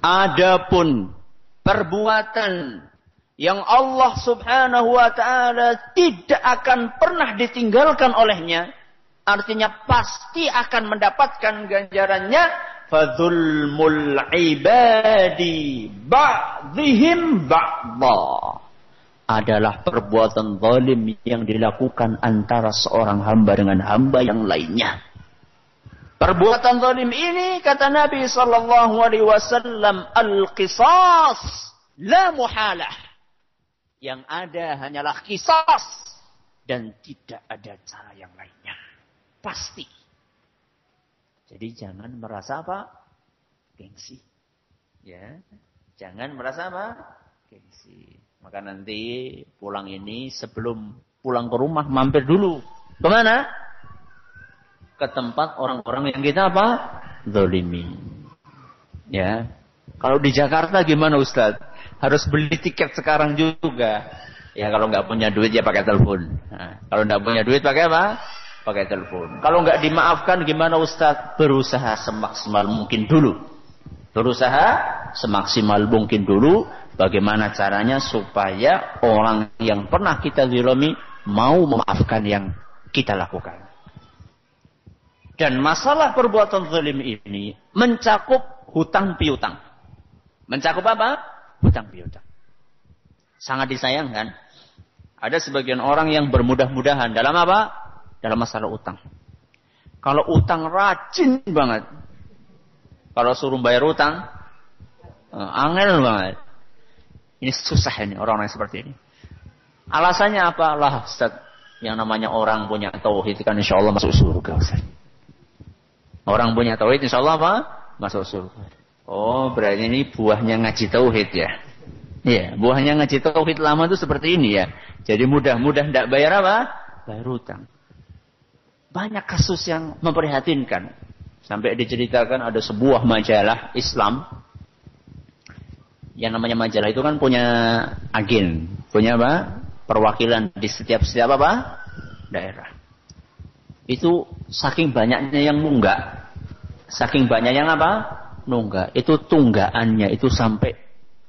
Speaker 1: Adapun perbuatan yang Allah subhanahu wa ta'ala tidak akan pernah ditinggalkan olehnya, artinya pasti akan mendapatkan ganjarannya, fadzulmul ibadi ba'dihim ba'dha adalah perbuatan zalim yang dilakukan antara seorang hamba dengan hamba yang lainnya. Perbuatan zalim ini kata Nabi sallallahu alaihi wasallam al-qisas la muhalah. Yang ada hanyalah kisas dan tidak ada cara yang lainnya. Pasti. Jadi jangan merasa apa? Gengsi. Ya. Jangan merasa apa? Gengsi. Maka nanti pulang ini sebelum pulang ke rumah mampir dulu. Ke mana? Ke tempat orang-orang yang kita apa? Zolimi. Ya. Kalau di Jakarta gimana Ustaz? Harus beli tiket sekarang juga. Ya kalau nggak punya duit ya pakai telepon. Nah, kalau nggak punya duit pakai apa? Pakai telepon. Kalau nggak dimaafkan gimana Ustaz? Berusaha semaksimal mungkin dulu. Berusaha semaksimal mungkin dulu Bagaimana caranya supaya orang yang pernah kita zilimi mau memaafkan yang kita lakukan. Dan masalah perbuatan zalim ini mencakup hutang piutang. Mencakup apa? Hutang piutang. Sangat disayangkan. Ada sebagian orang yang bermudah-mudahan dalam apa? Dalam masalah utang. Kalau utang rajin banget. Kalau suruh bayar utang, eh, angel banget. Ini susah ini orang-orang seperti ini. Alasannya apa? Lah yang namanya orang punya tauhid kan insya Allah masuk surga Ustaz. Orang punya tauhid insya Allah apa? Masuk surga. Oh berarti ini buahnya ngaji tauhid ya. Iya, buahnya ngaji tauhid lama itu seperti ini ya. Jadi mudah-mudah tidak bayar apa? Bayar hutang. Banyak kasus yang memprihatinkan. Sampai diceritakan ada sebuah majalah Islam yang namanya majalah itu kan punya agen, punya apa? Perwakilan di setiap setiap apa? Daerah. Itu saking banyaknya yang nunggak, saking banyak yang apa? Nunggak. Itu tunggaannya itu sampai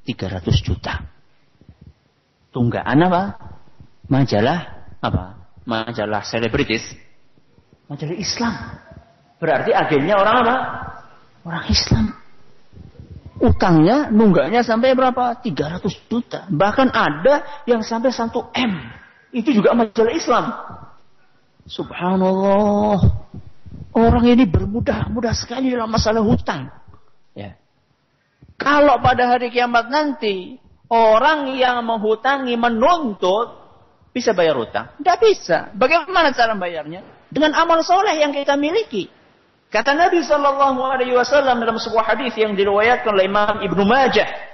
Speaker 1: 300 juta. Tunggaan apa? Majalah apa? Majalah selebritis. Majalah Islam. Berarti agennya orang apa? Orang Islam utangnya nunggaknya sampai berapa? 300 juta. Bahkan ada yang sampai 1 M. Itu juga majalah Islam. Subhanallah. Orang ini bermudah-mudah sekali dalam masalah hutang. Ya. Kalau pada hari kiamat nanti orang yang menghutangi menuntut bisa bayar hutang? Tidak bisa. Bagaimana cara bayarnya? Dengan amal soleh yang kita miliki. Kata Nabi Shallallahu Alaihi Wasallam dalam sebuah hadis yang diriwayatkan oleh Imam Ibnu Majah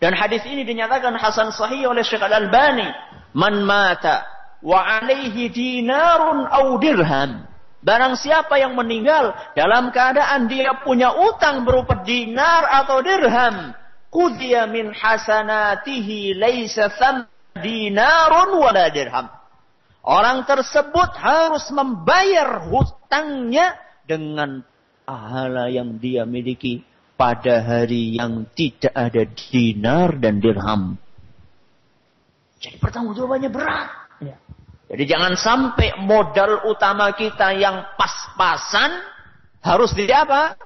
Speaker 1: dan hadis ini dinyatakan hasan sahih oleh Syekh Al Albani. Man mata wa alaihi dinarun au dirham. Barang siapa yang meninggal dalam keadaan dia punya utang berupa dinar atau dirham, kudiya min hasanatihi laisa dinarun wala dirham. Orang tersebut harus membayar hutangnya dengan pahala yang dia miliki pada hari yang tidak ada dinar dan dirham. Jadi pertanggungjawabannya berat. Ya. Jadi jangan sampai modal utama kita yang pas-pasan harus di apa?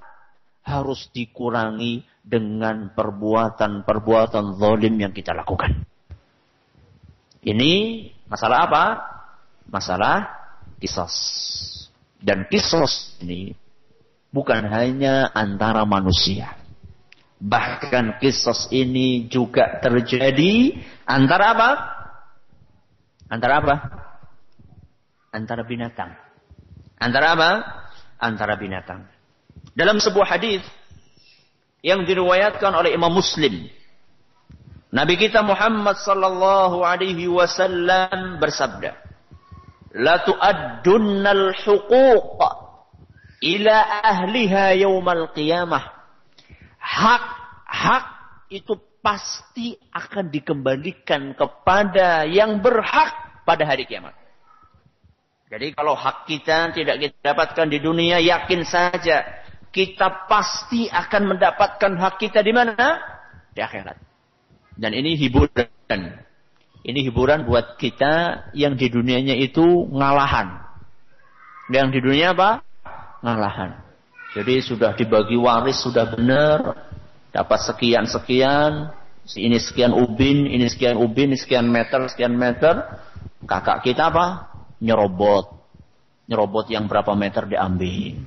Speaker 1: Harus dikurangi dengan perbuatan-perbuatan zalim yang kita lakukan. Ini masalah apa? Masalah kisos. Dan kisos ini bukan hanya antara manusia. Bahkan kisos ini juga terjadi antara apa? Antara apa? Antara binatang. Antara apa? Antara binatang. Dalam sebuah hadis yang diriwayatkan oleh Imam Muslim, Nabi kita Muhammad sallallahu alaihi wasallam bersabda, la tu'addunnal huquq ila ahliha yaumal qiyamah. Hak-hak itu pasti akan dikembalikan kepada yang berhak pada hari kiamat. Jadi kalau hak kita tidak kita dapatkan di dunia, yakin saja kita pasti akan mendapatkan hak kita di mana? Di akhirat. Dan ini hiburan ini hiburan buat kita yang di dunianya itu ngalahan. Yang di dunia apa? Ngalahan. Jadi sudah dibagi waris sudah benar, dapat sekian sekian, ini sekian ubin, ini sekian ubin, ini sekian meter, sekian meter. Kakak kita apa? Nyerobot. Nyerobot yang berapa meter diambil.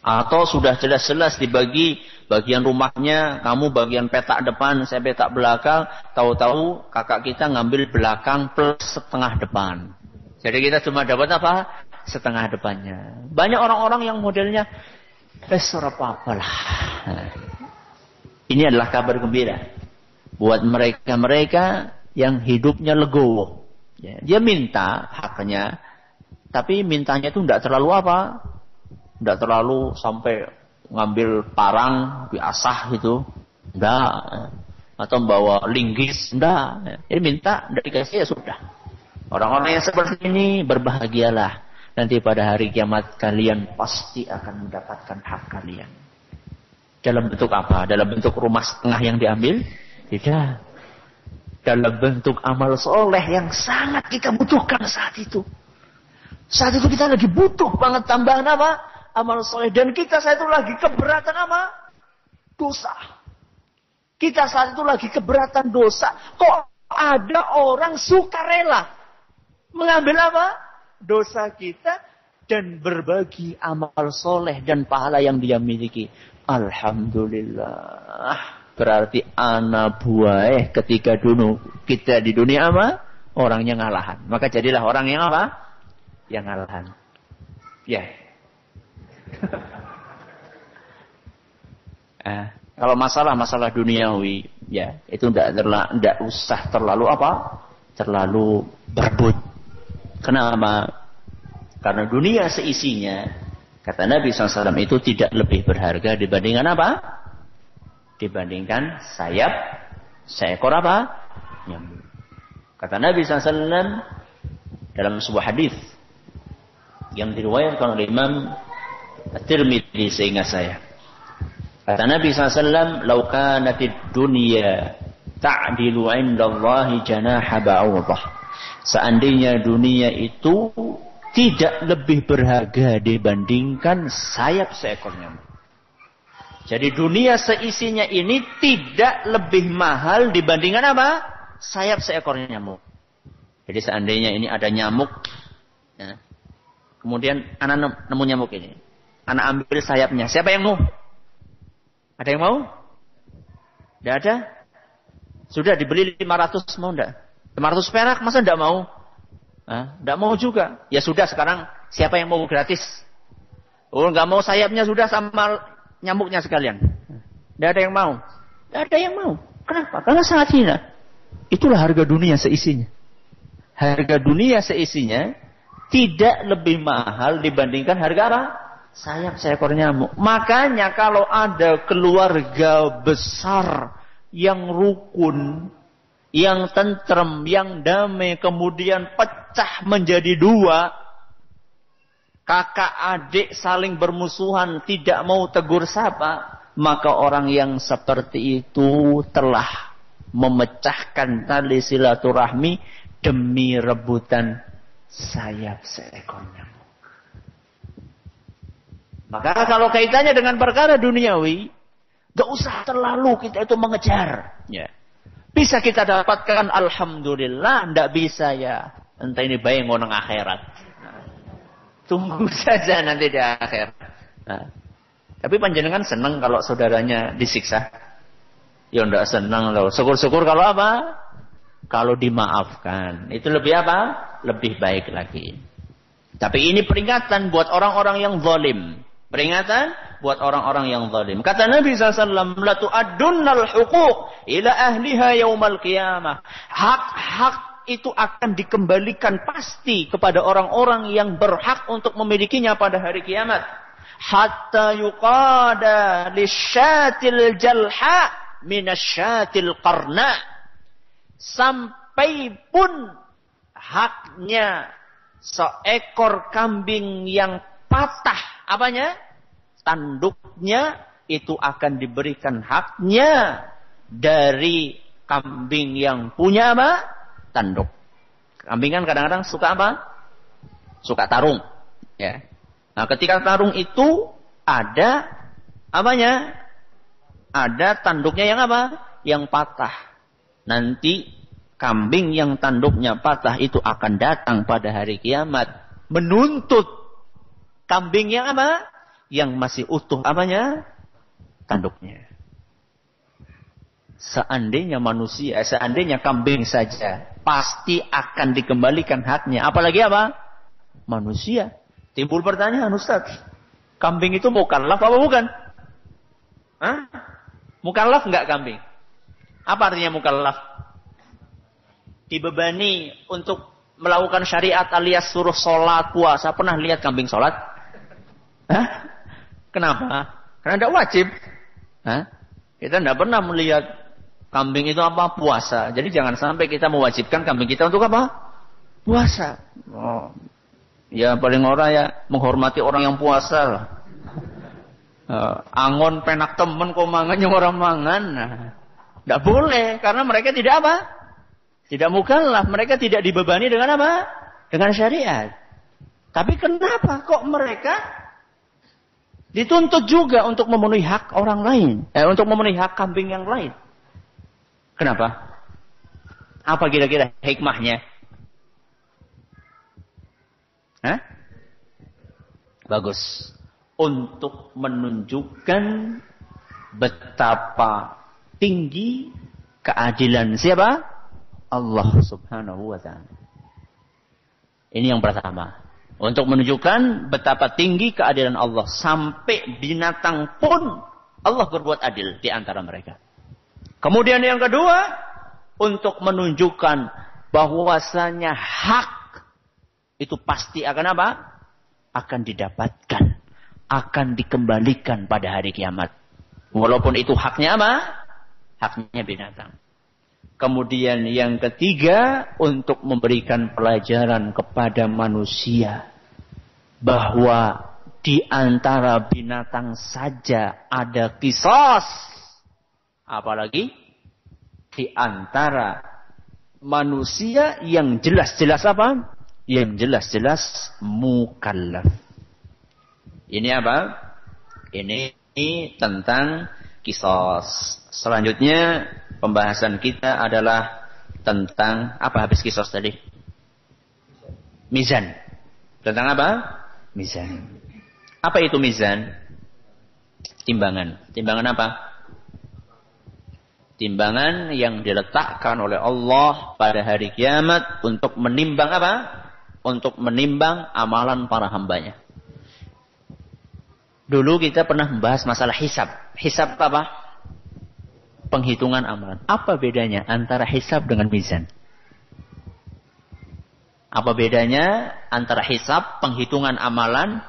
Speaker 1: Atau sudah jelas-jelas dibagi bagian rumahnya, kamu bagian petak depan, saya petak belakang, tahu-tahu kakak kita ngambil belakang plus setengah depan. Jadi kita cuma dapat apa? Setengah depannya. Banyak orang-orang yang modelnya, eh apa lah. Ini adalah kabar gembira. Buat mereka-mereka yang hidupnya legowo. Ya, dia minta haknya, tapi mintanya itu tidak terlalu apa? Tidak terlalu sampai ngambil parang diasah gitu. Enggak atau membawa linggis enggak ini minta enggak dikasih ya sudah. Orang-orang yang seperti ini berbahagialah. Nanti pada hari kiamat kalian pasti akan mendapatkan hak kalian. Dalam bentuk apa? Dalam bentuk rumah setengah yang diambil? Tidak. Dalam bentuk amal soleh yang sangat kita butuhkan saat itu. Saat itu kita lagi butuh banget tambahan apa amal soleh. Dan kita saat itu lagi keberatan apa? Dosa. Kita saat itu lagi keberatan dosa. Kok ada orang sukarela mengambil apa? Dosa kita dan berbagi amal soleh dan pahala yang dia miliki. Alhamdulillah. Berarti anak buah ketika dulu kita di dunia apa? Orangnya ngalahan. Maka jadilah orang yang apa? Yang ngalahan. Ya, eh, kalau masalah-masalah duniawi, ya itu tidak tidak usah terlalu apa, terlalu berebut. Kenapa? Karena dunia seisinya, kata Nabi SAW itu tidak lebih berharga dibandingkan apa? Dibandingkan sayap, seekor apa? Nyamuk. Kata Nabi SAW dalam sebuah hadis yang diriwayatkan oleh Imam At-Tirmidzi seingat saya. Kata Nabi SAW, "Lau kanatid dunya ta'dilu 'inda Allah janaha ba'udah." Seandainya dunia itu tidak lebih berharga dibandingkan sayap seekor nyamuk. Jadi dunia seisinya ini tidak lebih mahal dibandingkan apa? Sayap seekor nyamuk. Jadi seandainya ini ada nyamuk, ya, kemudian anak nemu nyamuk ini, Anak ambil sayapnya. Siapa yang mau? Ada yang mau? Tidak ada? Sudah dibeli 500 mau enggak? 500 perak masa enggak mau? Tidak mau juga. Ya sudah sekarang siapa yang mau gratis? Oh enggak mau sayapnya sudah sama nyamuknya sekalian. Tidak ada yang mau. Tidak ada yang mau. Kenapa? Karena sangat hina. Itulah harga dunia seisinya. Harga dunia seisinya tidak lebih mahal dibandingkan harga apa? Sayap seekor nyamuk. Makanya kalau ada keluarga besar yang rukun, yang tentrem, yang damai, kemudian pecah menjadi dua, kakak adik saling bermusuhan, tidak mau tegur sapa, maka orang yang seperti itu telah memecahkan tali silaturahmi demi rebutan sayap seekor nyamuk. Maka kalau kaitannya dengan perkara duniawi, gak usah terlalu kita itu mengejar. Ya. Bisa kita dapatkan Alhamdulillah, ndak bisa ya. Entah ini baik ngonong akhirat. Nah, tunggu saja nanti di akhir. Nah, tapi panjenengan senang kalau saudaranya disiksa. Ya ndak senang loh. Syukur-syukur kalau apa? Kalau dimaafkan. Itu lebih apa? Lebih baik lagi. Tapi ini peringatan buat orang-orang yang zalim. Peringatan buat orang-orang yang zalim. Kata Nabi SAW, La tu'addunnal huquq ila ahliha yaumal qiyamah. Hak-hak itu akan dikembalikan pasti kepada orang-orang yang berhak untuk memilikinya pada hari kiamat. Hatta yuqada lisyatil jalha minasyatil qarna. Sampai pun haknya seekor kambing yang patah apanya? Tanduknya itu akan diberikan haknya dari kambing yang punya apa? Tanduk. Kambing kan kadang-kadang suka apa? Suka tarung. Ya. Nah ketika tarung itu ada apanya? Ada tanduknya yang apa? Yang patah. Nanti kambing yang tanduknya patah itu akan datang pada hari kiamat menuntut kambing yang apa? Yang masih utuh apanya? Tanduknya. Seandainya manusia, seandainya kambing saja, pasti akan dikembalikan haknya. Apalagi apa? Manusia. Timbul pertanyaan, Ustaz. Kambing itu mukallaf apa bukan? Hah? Mukallaf enggak kambing? Apa artinya mukallaf? Dibebani untuk melakukan syariat alias suruh sholat, puasa. Pernah lihat kambing sholat? Hah? Kenapa? Karena tidak wajib. Hah? Kita tidak pernah melihat Kambing itu apa? Puasa. Jadi jangan sampai kita mewajibkan kambing kita untuk apa? Puasa. Oh. Ya paling orang ya menghormati orang yang puasa lah. Uh, angon penak temen kok mangannya orang mangan. Nah, tidak boleh karena mereka tidak apa? Tidak mukallaf, mereka tidak dibebani dengan apa? Dengan syariat. Tapi kenapa kok mereka dituntut juga untuk memenuhi hak orang lain, eh, untuk memenuhi hak kambing yang lain? Kenapa? Apa kira-kira hikmahnya? Hah? Bagus. Untuk menunjukkan betapa tinggi keadilan siapa? Allah subhanahu wa ta'ala. Ini yang pertama. Untuk menunjukkan betapa tinggi keadilan Allah. Sampai binatang pun Allah berbuat adil di antara mereka. Kemudian yang kedua, untuk menunjukkan bahwasanya hak itu pasti akan apa? Akan didapatkan, akan dikembalikan pada hari kiamat. Walaupun itu haknya apa? Haknya binatang. Kemudian yang ketiga untuk memberikan pelajaran kepada manusia bahwa di antara binatang saja ada kisos Apalagi di antara manusia yang jelas-jelas apa? Yang jelas-jelas mukallaf. Ini apa? Ini, ini tentang kisos. Selanjutnya pembahasan kita adalah tentang apa habis kisos tadi? Mizan. Tentang apa? Mizan. Apa itu mizan? Timbangan. Timbangan apa? timbangan yang diletakkan oleh Allah pada hari kiamat untuk menimbang apa? Untuk menimbang amalan para hambanya. Dulu kita pernah membahas masalah hisab. Hisab apa? Penghitungan amalan. Apa bedanya antara hisab dengan mizan? Apa bedanya antara hisab, penghitungan amalan,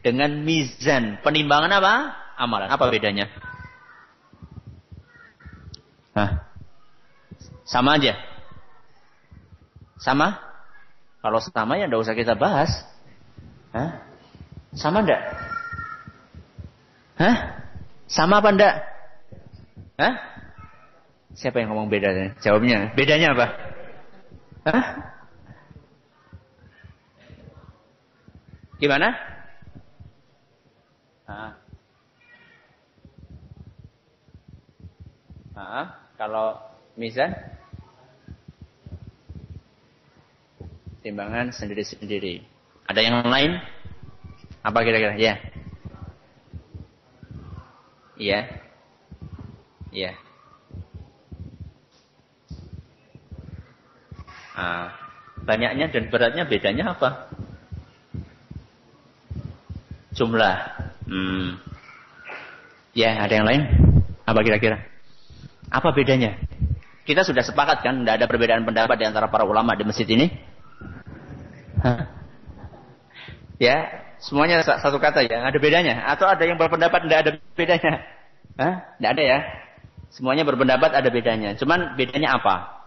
Speaker 1: dengan mizan, penimbangan apa? Amalan. Apa bedanya? Hah? Sama aja. Sama? Kalau sama ya tidak usah kita bahas. Hah? Sama enggak? Hah? Sama apa enggak? Hah? Siapa yang ngomong bedanya? Jawabnya. Bedanya apa? Hah? Gimana? Hah? Hah? Kalau mizan timbangan sendiri-sendiri. Ada yang lain? Apa kira-kira? Ya. Iya. Iya. Ah, banyaknya dan beratnya bedanya apa? Jumlah. Hmm. Ya, ada yang lain? Apa kira-kira? Apa bedanya? Kita sudah sepakat kan, tidak ada perbedaan pendapat di antara para ulama di masjid ini? Hah? Ya, semuanya satu kata ya, ada bedanya. Atau ada yang berpendapat tidak ada bedanya? Tidak ada ya. Semuanya berpendapat ada bedanya. Cuman bedanya apa?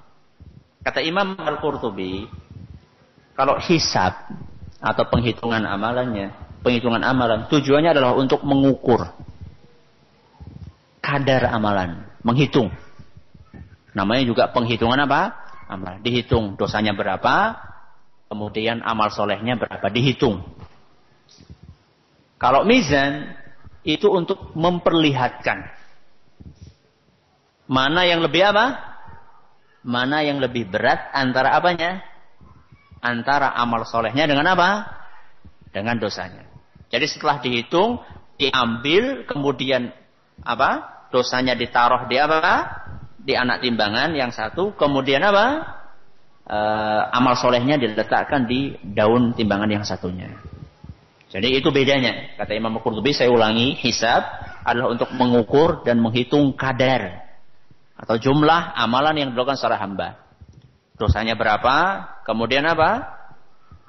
Speaker 1: Kata Imam Al-Qurtubi, kalau hisab atau penghitungan amalannya, penghitungan amalan, tujuannya adalah untuk mengukur kadar amalan menghitung. Namanya juga penghitungan apa? Amal. Dihitung dosanya berapa, kemudian amal solehnya berapa. Dihitung. Kalau mizan, itu untuk memperlihatkan mana yang lebih apa? Mana yang lebih berat antara apanya? Antara amal solehnya dengan apa? Dengan dosanya. Jadi setelah dihitung, diambil, kemudian apa? Dosanya ditaruh di apa? Di anak timbangan yang satu, kemudian apa? E, amal solehnya diletakkan di daun timbangan yang satunya. Jadi itu bedanya. Kata Imam Qurtubi, saya ulangi, hisab adalah untuk mengukur dan menghitung kadar atau jumlah amalan yang dilakukan secara hamba. Dosanya berapa? Kemudian apa?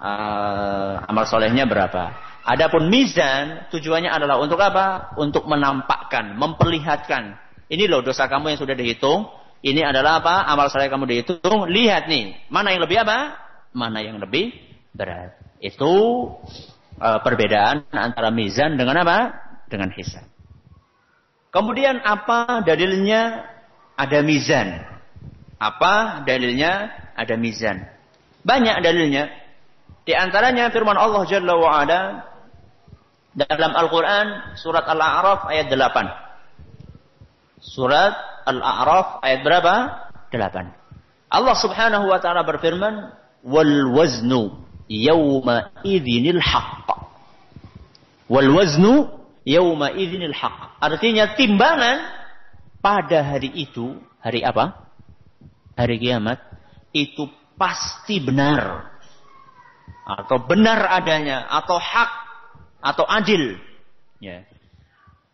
Speaker 1: Uh, amal solehnya berapa? Adapun mizan tujuannya adalah untuk apa? Untuk menampakkan, memperlihatkan. Ini loh dosa kamu yang sudah dihitung. Ini adalah apa? Amal soleh kamu dihitung. Lihat nih, mana yang lebih apa? Mana yang lebih berat. Itu uh, perbedaan antara mizan dengan apa? Dengan hisab. Kemudian apa dalilnya ada mizan? Apa dalilnya? Ada mizan. Banyak dalilnya. Di antaranya firman Allah Jalla wa Ala dalam Al-Quran surat Al-A'raf ayat 8. Surat Al-A'raf ayat berapa? 8. Allah Subhanahu wa taala berfirman, "Wal waznu yawma idzinil haqq. Wal waznu yawma idzinil haqq. Artinya timbangan pada hari itu, hari apa? Hari kiamat, itu pasti benar. Atau benar adanya, atau hak, atau adil. Ya.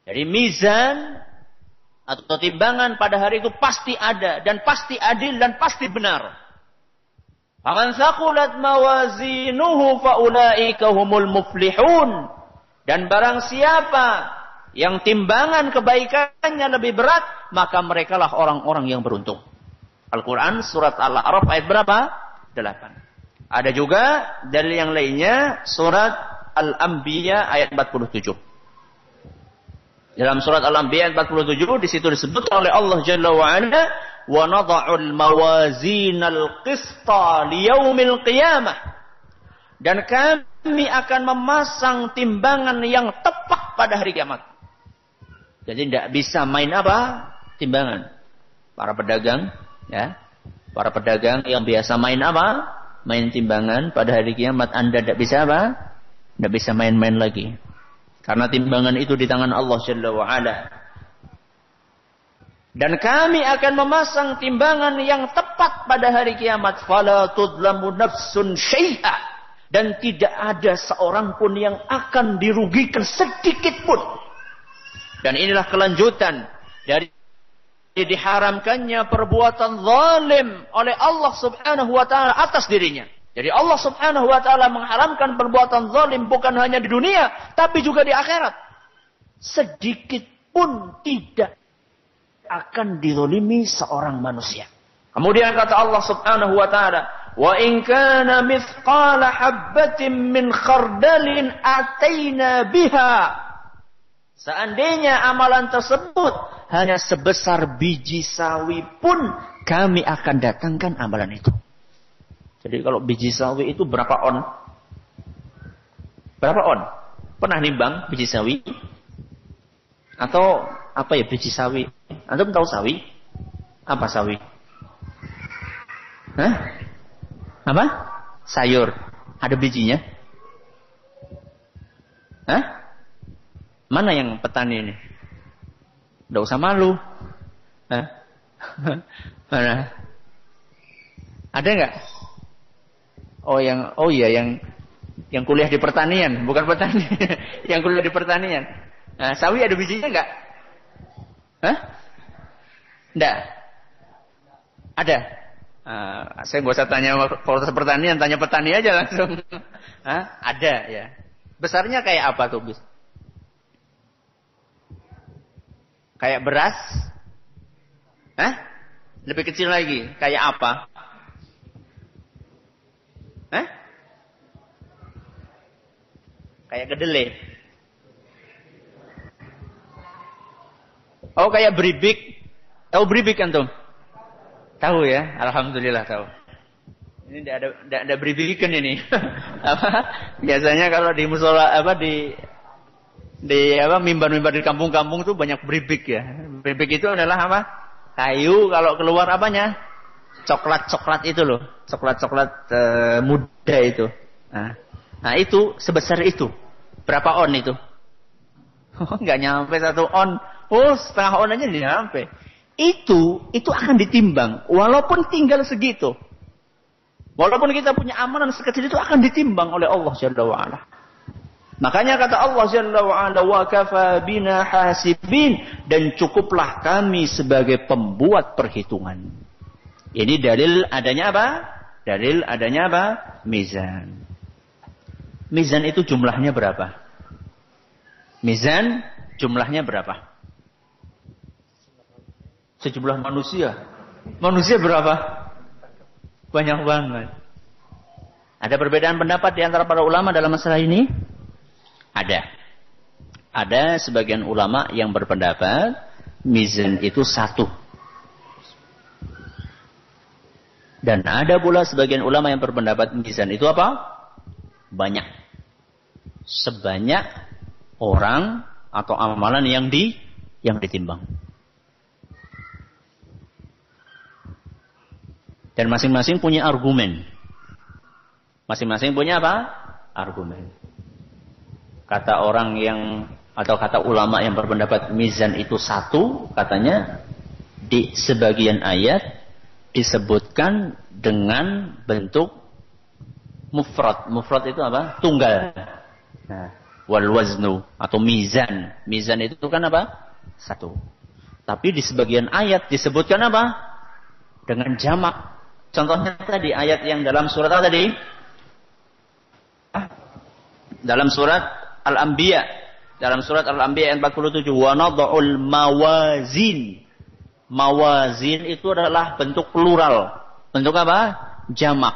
Speaker 1: Jadi mizan atau timbangan pada hari itu pasti ada dan pasti adil dan pasti benar. Faman saqulat mawazinuhu faulaika humul muflihun. Dan barang siapa yang timbangan kebaikannya lebih berat, maka merekalah orang-orang yang beruntung. Al-Quran surat Al-A'raf ayat berapa? 8. Ada juga dari yang lainnya surat Al-Anbiya ayat 47. Dalam surat Al-Anbiya ayat 47 di situ disebut oleh Allah Jalla wa Ala wa nadha'ul mawazinal qista liyaumil qiyamah dan kami akan memasang timbangan yang tepat pada hari kiamat. Jadi tidak bisa main apa? Timbangan. Para pedagang, ya, para pedagang yang biasa main apa? Main timbangan pada hari kiamat Anda tidak bisa apa? Tidak bisa main-main lagi. Karena timbangan itu di tangan Allah Jalla wa Ala. Dan kami akan memasang timbangan yang tepat pada hari kiamat. Fala tudlamu nafsun syai'a. Dan tidak ada seorang pun yang akan dirugikan sedikit pun. Dan inilah kelanjutan dari diharamkannya perbuatan zalim oleh Allah Subhanahu wa taala atas dirinya. Jadi Allah Subhanahu wa taala mengharamkan perbuatan zalim bukan hanya di dunia tapi juga di akhirat. Sedikit pun tidak akan dizalimi seorang manusia. Kemudian kata Allah Subhanahu wa taala, "Wa in kana mithqala min khardalin ataina biha." Seandainya amalan tersebut hanya sebesar biji sawi pun kami akan datangkan amalan itu. Jadi kalau biji sawi itu berapa on? Berapa on? Pernah nimbang biji sawi? Atau apa ya biji sawi? Anda tahu sawi? Apa sawi? Hah? Apa? Sayur. Ada bijinya? Hah? Mana yang petani ini? Tidak usah malu. Hah? Mana? Ada nggak? Oh yang oh iya yang yang kuliah di pertanian, bukan petani. yang kuliah di pertanian. Nah, sawi ada bijinya nggak? Hah? Enggak. Ada. Uh, saya nggak usah tanya fakultas pertanian, tanya petani aja langsung. Hah? Ada ya. Besarnya kayak apa tuh bis? Kayak beras? Hah? Lebih kecil lagi. Kayak apa? Hah? Kayak kedelai. Oh kayak beribik. Tahu beribik kan tuh? Tahu ya? Alhamdulillah tahu. Ini tidak ada tidak ada beribikan ini. apa? Biasanya kalau di musola apa di di apa mimbar-mimbar di kampung-kampung tuh banyak beribik ya. Beribik itu adalah apa? Kayu kalau keluar apanya? Coklat-coklat itu loh, coklat-coklat e, muda itu. Nah, nah itu sebesar itu. Berapa on itu? Oh, nggak nyampe satu on. Oh, setengah on aja nyampe. Itu itu akan ditimbang walaupun tinggal segitu. Walaupun kita punya amanan sekecil itu akan ditimbang oleh Allah Jalla wa ala. Makanya kata Allah Jalla wa ala wa kafa bina hasibin dan cukuplah kami sebagai pembuat perhitungan. Ini dalil adanya apa? Dalil adanya apa? Mizan. Mizan itu jumlahnya berapa? Mizan jumlahnya berapa? Sejumlah manusia. Manusia berapa? Banyak banget. Ada perbedaan pendapat di antara para ulama dalam masalah ini? Ada. Ada sebagian ulama yang berpendapat mizan itu satu. Dan ada pula sebagian ulama yang berpendapat mizan itu apa? Banyak. Sebanyak orang atau amalan yang di yang ditimbang. Dan masing-masing punya argumen. Masing-masing punya apa? Argumen kata orang yang atau kata ulama yang berpendapat mizan itu satu, katanya di sebagian ayat disebutkan dengan bentuk mufrad. Mufrad itu apa? Tunggal. Nah, wal waznu atau mizan. Mizan itu kan apa? Satu. Tapi di sebagian ayat disebutkan apa? Dengan jamak. Contohnya tadi ayat yang dalam surat apa tadi? Dalam surat Al-Anbiya dalam surat Al-Anbiya ayat 47 wa nadha'ul mawazin. Mawazin itu adalah bentuk plural. Bentuk apa? Jamak.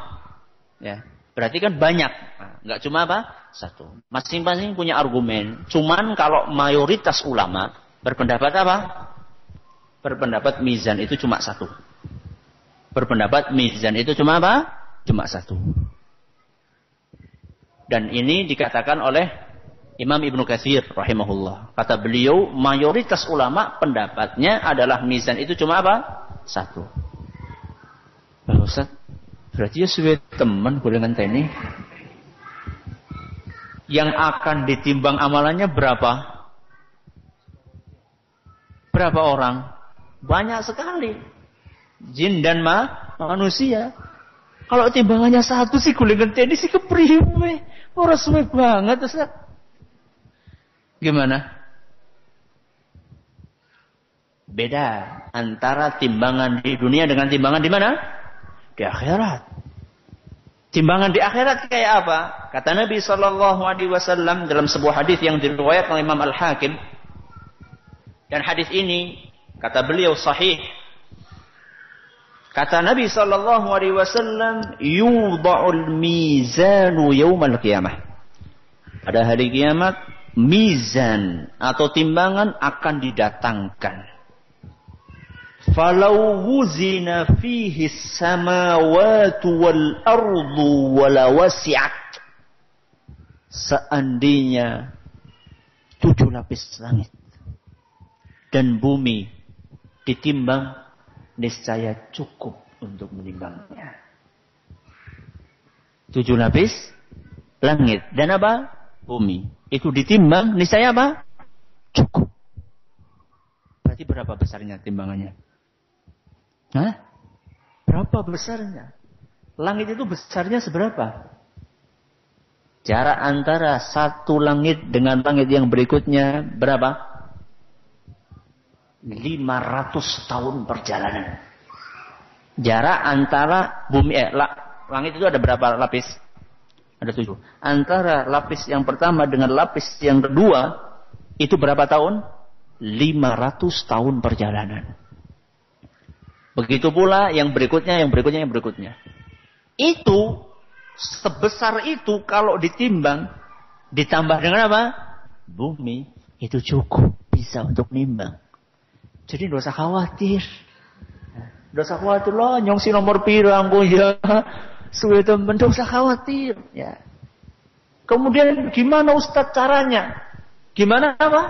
Speaker 1: Ya. Berarti kan banyak. Enggak cuma apa? Satu. Masing-masing punya argumen. Cuman kalau mayoritas ulama berpendapat apa? Berpendapat mizan itu cuma satu. Berpendapat mizan itu cuma apa? Cuma satu. Dan ini dikatakan oleh Imam Ibnu Katsir rahimahullah. Kata beliau, mayoritas ulama pendapatnya adalah mizan itu cuma apa? Satu. Pak Ustaz, berarti ya suwe teman dengan ini. Yang akan ditimbang amalannya berapa? Berapa orang? Banyak sekali. Jin dan ma, manusia. Kalau timbangannya satu sih gulingan ini sih kepriwe. Orang suwe banget Ustaz. Gimana? Beda antara timbangan di dunia dengan timbangan di mana? Di akhirat. Timbangan di akhirat kayak apa? Kata Nabi Shallallahu Alaihi Wasallam dalam sebuah hadis yang diriwayatkan oleh Imam Al Hakim. Dan hadis ini kata beliau sahih. Kata Nabi Shallallahu Alaihi Wasallam, "Yudha'ul mizanu yawmal qiyamah." Pada hari kiamat mizan atau timbangan akan didatangkan. Falau wuzina fihi samawatu wal ardu wala wasi'at. Seandainya tujuh lapis langit dan bumi ditimbang, niscaya cukup untuk menimbangnya. Tujuh lapis langit dan apa? Bumi itu ditimbang, niscaya apa? Cukup. Berarti berapa besarnya timbangannya? Hah? Berapa besarnya? Langit itu besarnya seberapa? Jarak antara satu langit dengan langit yang berikutnya berapa? 500 tahun perjalanan. Jarak antara bumi eh, langit itu ada berapa lapis? Ada tujuh. Antara lapis yang pertama dengan lapis yang kedua, itu berapa tahun? 500 tahun perjalanan. Begitu pula yang berikutnya, yang berikutnya, yang berikutnya. Itu, sebesar itu kalau ditimbang, ditambah dengan apa? Bumi, itu cukup bisa untuk nimbang. Jadi dosa khawatir. Dosa khawatir loh, nyongsi nomor pirang ya sudah teman usah khawatir. Ya. Kemudian gimana Ustadz caranya? Gimana apa?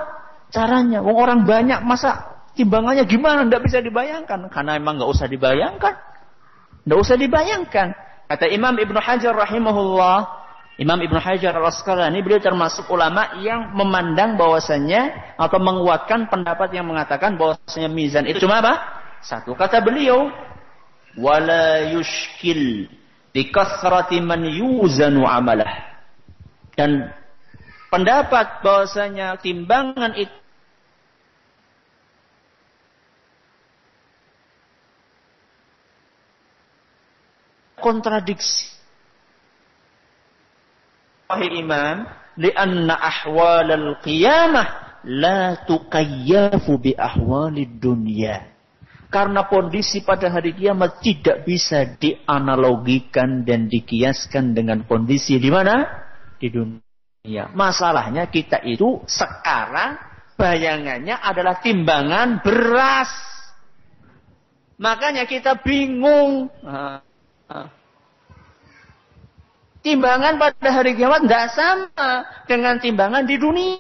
Speaker 1: Caranya. Wong orang banyak masa timbangannya gimana? Tidak bisa dibayangkan. Karena emang nggak usah dibayangkan. Tidak usah dibayangkan. Kata Imam Ibnu Hajar rahimahullah, Imam Ibnu Hajar al-Asqalani beliau termasuk ulama yang memandang bahwasanya atau menguatkan pendapat yang mengatakan bahwasanya mizan itu cuma apa? Satu kata beliau, wala yushkil bi kasrati man yuzanu amalah. Dan pendapat bahwasanya timbangan itu kontradiksi. Wahai imam, lianna ahwal al-qiyamah la tuqayyafu bi ahwalid dunya. Karena kondisi pada hari kiamat tidak bisa dianalogikan dan dikiaskan dengan kondisi di mana? Di dunia. Masalahnya kita itu sekarang bayangannya adalah timbangan beras. Makanya kita bingung. Timbangan pada hari kiamat tidak sama dengan timbangan di dunia.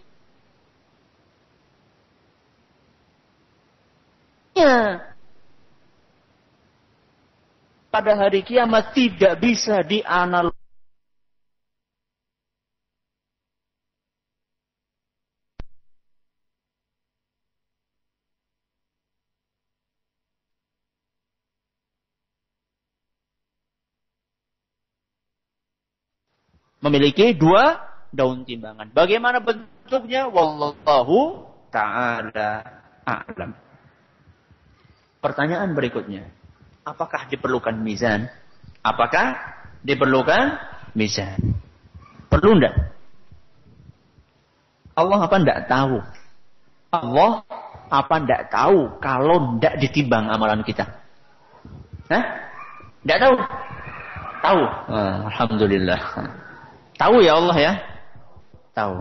Speaker 1: Pada hari kiamat tidak bisa dianalogikan memiliki dua daun timbangan. Bagaimana bentuknya? Wallahu ta'ala a'lam. Pertanyaan berikutnya. Apakah diperlukan mizan? Apakah diperlukan mizan? Perlu enggak? Allah apa enggak tahu? Allah apa enggak tahu kalau enggak ditimbang amalan kita? Hah? Enggak tahu? Tahu. Ah, Alhamdulillah. Tahu ya Allah ya? Tahu.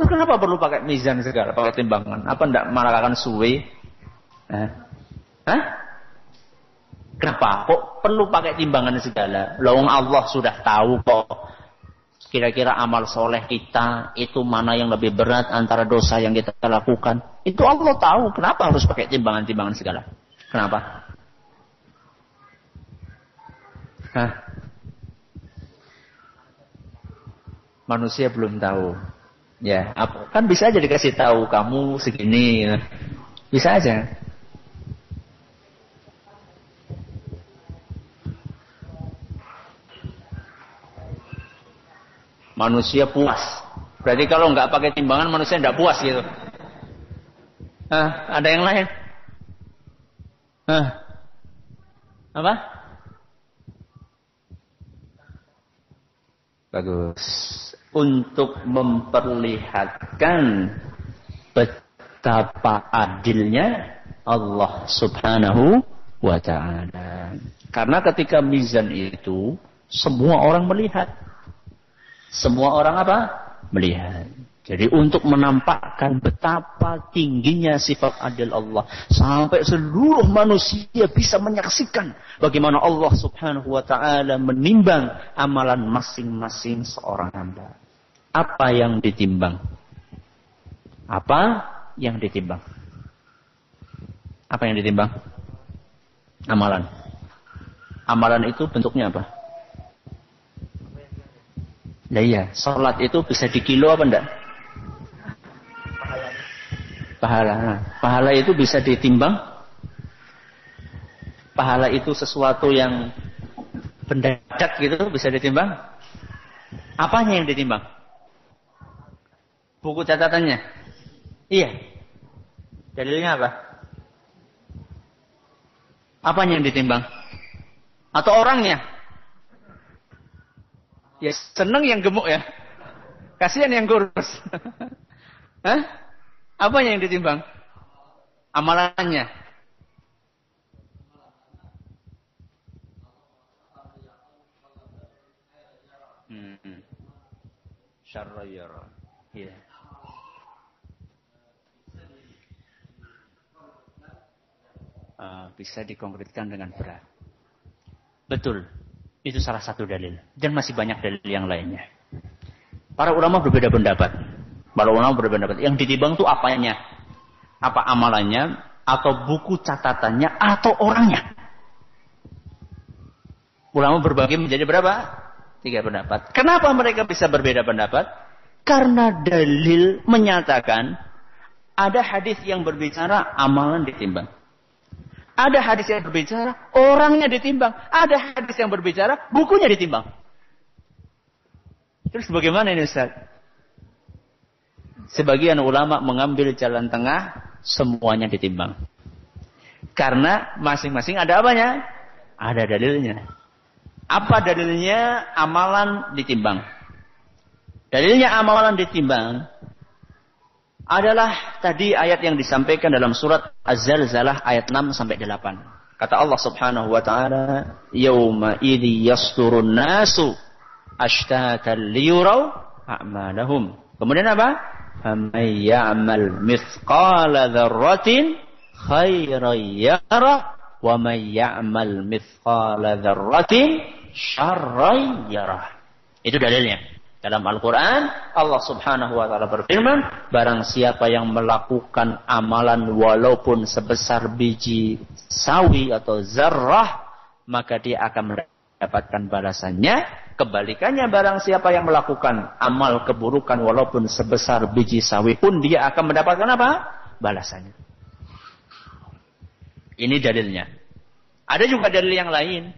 Speaker 1: Terus kenapa perlu pakai mizan segala, pakai timbangan? Apa ndak akan suwe? Eh? Hah? Kenapa? Kok perlu pakai timbangan segala? Lawang Allah sudah tahu kok. Kira-kira amal soleh kita itu mana yang lebih berat antara dosa yang kita lakukan. Itu Allah tahu. Kenapa harus pakai timbangan-timbangan segala? Kenapa? Hah? manusia belum tahu. Ya, kan bisa aja dikasih tahu kamu segini. Bisa aja. Manusia puas. Berarti kalau nggak pakai timbangan manusia nggak puas gitu. Hah, ada yang lain? Hah. Apa? Bagus untuk memperlihatkan betapa adilnya Allah Subhanahu wa taala. Karena ketika mizan itu semua orang melihat. Semua orang apa? Melihat. Jadi untuk menampakkan betapa tingginya sifat adil Allah. Sampai seluruh manusia bisa menyaksikan bagaimana Allah subhanahu wa ta'ala menimbang amalan masing-masing seorang hamba. Apa yang ditimbang? Apa yang ditimbang? Apa yang ditimbang? Amalan. Amalan itu bentuknya apa? Nah iya, sholat itu bisa dikilo apa enggak? pahala. Nah, pahala itu bisa ditimbang. Pahala itu sesuatu yang pendadak gitu bisa ditimbang. Apanya yang ditimbang? Buku catatannya. Iya. Dalilnya apa? Apanya yang ditimbang? Atau orangnya? Ya seneng yang gemuk ya. Kasihan yang kurus. Hah? Apa yang ditimbang? Amalannya. Hmm. Syarrayara. Ya. Uh, bisa dikonkretkan dengan berat. Betul. Itu salah satu dalil. Dan masih banyak dalil yang lainnya. Para ulama berbeda pendapat. Para ulama berpendapat. Yang ditimbang itu apanya? Apa amalannya? Atau buku catatannya? Atau orangnya? Ulama berbagi menjadi berapa? Tiga pendapat. Kenapa mereka bisa berbeda pendapat? Karena dalil menyatakan ada hadis yang berbicara amalan ditimbang. Ada hadis yang berbicara orangnya ditimbang. Ada hadis yang berbicara bukunya ditimbang. Terus bagaimana ini Ustaz? Sebagian ulama mengambil jalan tengah, semuanya ditimbang. Karena masing-masing ada apanya? Ada dalilnya. Apa dalilnya amalan ditimbang? Dalilnya amalan ditimbang adalah tadi ayat yang disampaikan dalam surat Az-Zalzalah ayat 6 sampai 8. Kata Allah Subhanahu wa taala, "Yauma idzi yasturun nasu ashtatan liyuraw a'malahum." Kemudian apa? "Faman ya'mal mithqala dzarratin khairan yara wa man ya'mal mithqala dzarratin syarran yara." Itu dalilnya. Dalam Al-Quran, Allah subhanahu wa ta'ala berfirman, Barang siapa yang melakukan amalan walaupun sebesar biji sawi atau zarrah, maka dia akan mendapatkan balasannya. Kebalikannya barang siapa yang melakukan amal keburukan walaupun sebesar biji sawi pun dia akan mendapatkan apa? Balasannya. Ini dalilnya. Ada juga dalil yang lain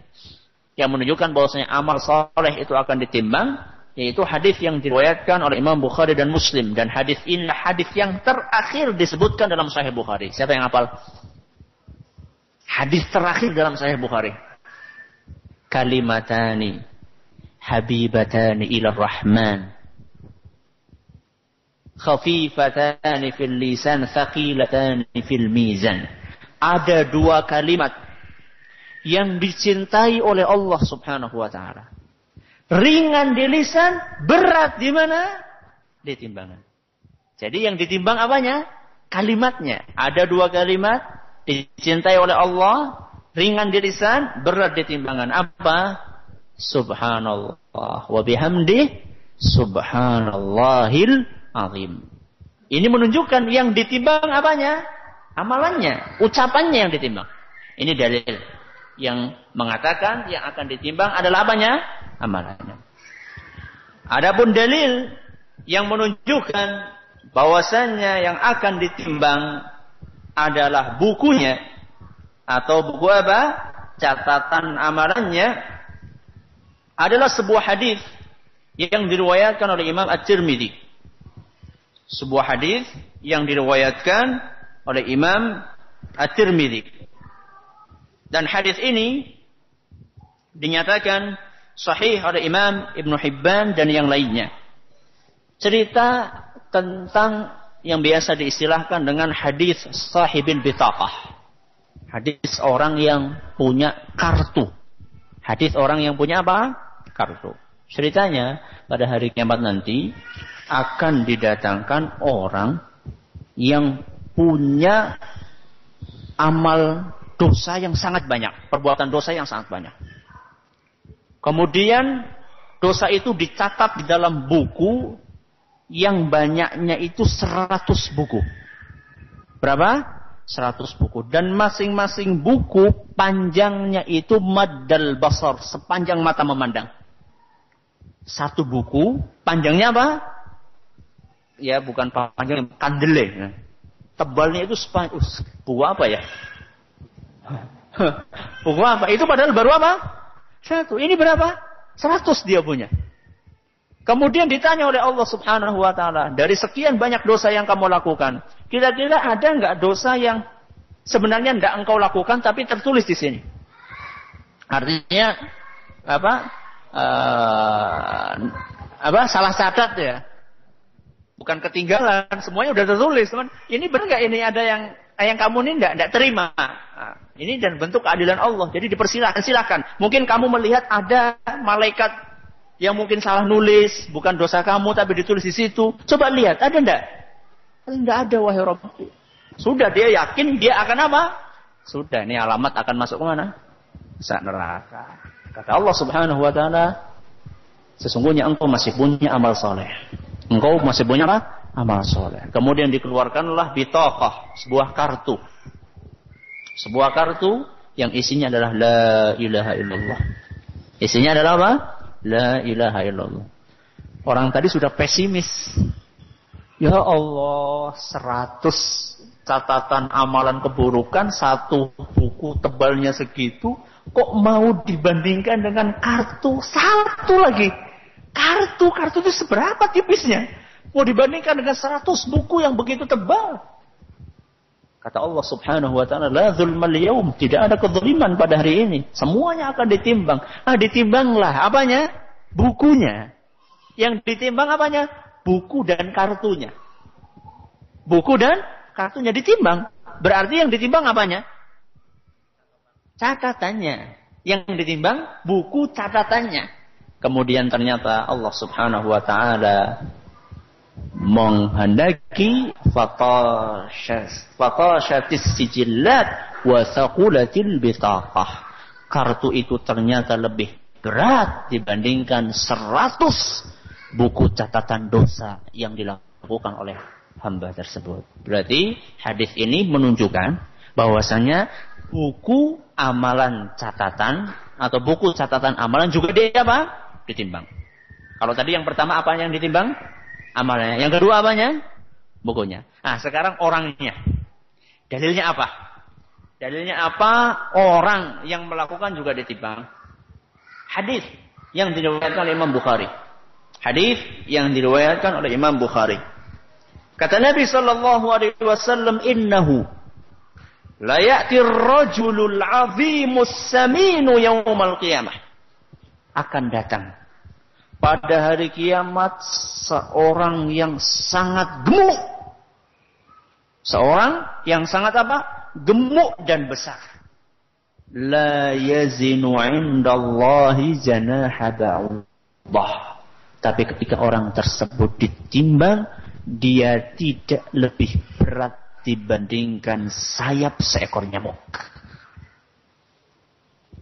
Speaker 1: yang menunjukkan bahwasanya amal soleh itu akan ditimbang yaitu hadis yang diriwayatkan oleh Imam Bukhari dan Muslim dan hadis ini hadis yang terakhir disebutkan dalam Sahih Bukhari. Siapa yang hafal? Hadis terakhir dalam Sahih Bukhari. Kalimatani habibatani ila Rahman. Khafifatani fil lisan, thaqilatani fil mizan. Ada dua kalimat yang dicintai oleh Allah Subhanahu wa taala ringan di lisan, berat di mana? Di timbangan. Jadi yang ditimbang apanya? Kalimatnya. Ada dua kalimat dicintai oleh Allah, ringan di lisan, berat di timbangan. Apa? Subhanallah wa bihamdi subhanallahil azim. Ini menunjukkan yang ditimbang apanya? Amalannya, ucapannya yang ditimbang. Ini dalil yang mengatakan yang akan ditimbang adalah apanya? Amalannya. Adapun dalil yang menunjukkan bahwasannya yang akan ditimbang adalah bukunya atau buku apa? Catatan amalannya adalah sebuah hadis yang diriwayatkan oleh Imam At-Tirmidzi. Sebuah hadis yang diriwayatkan oleh Imam At-Tirmidzi. Dan hadis ini dinyatakan sahih oleh Imam Ibn Hibban dan yang lainnya. Cerita tentang yang biasa diistilahkan dengan hadis sahibin bitaqah. Hadis orang yang punya kartu. Hadis orang yang punya apa? Kartu. Ceritanya pada hari kiamat nanti akan didatangkan orang yang punya amal dosa yang sangat banyak, perbuatan dosa yang sangat banyak. Kemudian dosa itu dicatat di dalam buku yang banyaknya itu 100 buku. Berapa? 100 buku. Dan masing-masing buku panjangnya itu madal basar, sepanjang mata memandang. Satu buku, panjangnya apa? Ya bukan panjang, kandele. Tebalnya itu sepanjang, uh, buku apa ya? Buku apa? Itu padahal baru apa? Satu. Ini berapa? Seratus dia punya. Kemudian ditanya oleh Allah Subhanahu wa taala, dari sekian banyak dosa yang kamu lakukan, kira-kira ada nggak dosa yang sebenarnya tidak engkau lakukan tapi tertulis di sini? Artinya apa? Uh, apa? Salah catat ya. Bukan ketinggalan, semuanya udah tertulis, teman. Ini benar nggak ini ada yang yang kamu ini tidak tidak terima. Nah, ini dan bentuk keadilan Allah. Jadi dipersilahkan, silakan. Mungkin kamu melihat ada malaikat yang mungkin salah nulis, bukan dosa kamu tapi ditulis di situ. Coba lihat, ada enggak? Enggak ada wahai Rabb. Sudah dia yakin dia akan apa? Sudah ini alamat akan masuk ke mana? Saat neraka. Kata Allah Subhanahu wa taala, sesungguhnya engkau masih punya amal soleh. Engkau masih punya apa? Amal soleh. Kemudian dikeluarkanlah bitokoh, sebuah kartu. Sebuah kartu yang isinya adalah La ilaha illallah. Isinya adalah apa? La ilaha illallah. Orang tadi sudah pesimis. Ya Allah, seratus catatan amalan keburukan, satu buku tebalnya segitu, kok mau dibandingkan dengan kartu satu lagi. Kartu, kartu itu seberapa tipisnya? Mau dibandingkan dengan seratus buku yang begitu tebal. Kata Allah subhanahu wa ta'ala, La zulmal. Tidak ada kezaliman pada hari ini. Semuanya akan ditimbang. Ah, ditimbanglah. Apanya? Bukunya. Yang ditimbang apanya? Buku dan kartunya. Buku dan kartunya ditimbang. Berarti yang ditimbang apanya? Catatannya. Yang ditimbang buku catatannya. Kemudian ternyata Allah subhanahu wa ta'ala menghendaki fatashatis sijillat wa thaqulatil bitaqah. Kartu itu ternyata lebih berat dibandingkan seratus buku catatan dosa yang dilakukan oleh hamba tersebut. Berarti hadis ini menunjukkan bahwasanya buku amalan catatan atau buku catatan amalan juga dia apa? Ditimbang. Kalau tadi yang pertama apa yang ditimbang? Amalnya. Yang kedua apanya? Bukunya. Nah, sekarang orangnya. Dalilnya apa? Dalilnya apa? Orang yang melakukan juga ditimbang. Hadis yang diriwayatkan oleh Imam Bukhari. Hadis yang diriwayatkan oleh Imam Bukhari. Kata Nabi sallallahu alaihi wasallam, "Innahu la ya'ti ar-rajulul 'azimus saminu yaumal qiyamah." Akan datang pada hari kiamat seorang yang sangat gemuk. Seorang yang sangat apa? Gemuk dan besar. La yazinu indallahi janaha Tapi ketika orang tersebut ditimbang, dia tidak lebih berat dibandingkan sayap seekor nyamuk.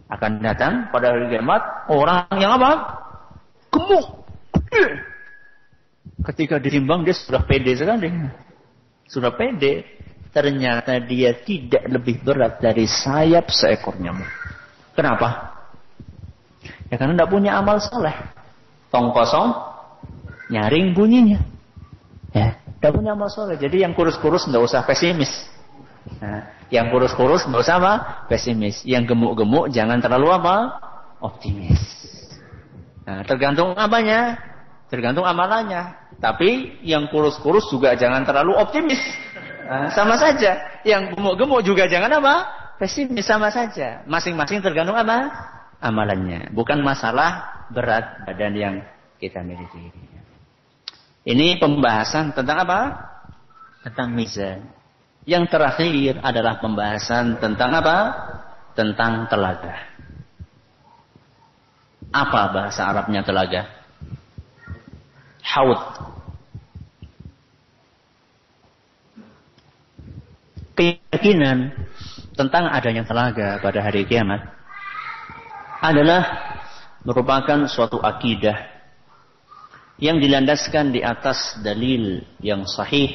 Speaker 1: Akan datang pada hari kiamat orang yang apa? Gemuk. Ketika ditimbang dia sudah pede sekali. Sudah pede. Ternyata dia tidak lebih berat dari sayap seekor nyamuk. Kenapa? Ya karena tidak punya amal soleh. Tong kosong, nyaring bunyinya. Ya, tidak punya amal soleh. Jadi yang kurus-kurus tidak usah pesimis. Nah, yang kurus-kurus tidak usah apa? Pesimis. Yang gemuk-gemuk jangan terlalu apa? Optimis. Nah, tergantung apanya? Tergantung amalannya. Tapi yang kurus-kurus juga jangan terlalu optimis. Nah, sama saja. Yang gemuk-gemuk juga jangan apa? Pesimis sama saja. Masing-masing tergantung apa? Amalannya. Bukan masalah berat badan yang kita miliki. Ini pembahasan tentang apa? Tentang mizan. Yang terakhir adalah pembahasan tentang apa? Tentang telaga. Apa bahasa Arabnya telaga? Haud. Keyakinan tentang adanya telaga pada hari kiamat adalah merupakan suatu akidah yang dilandaskan di atas dalil yang sahih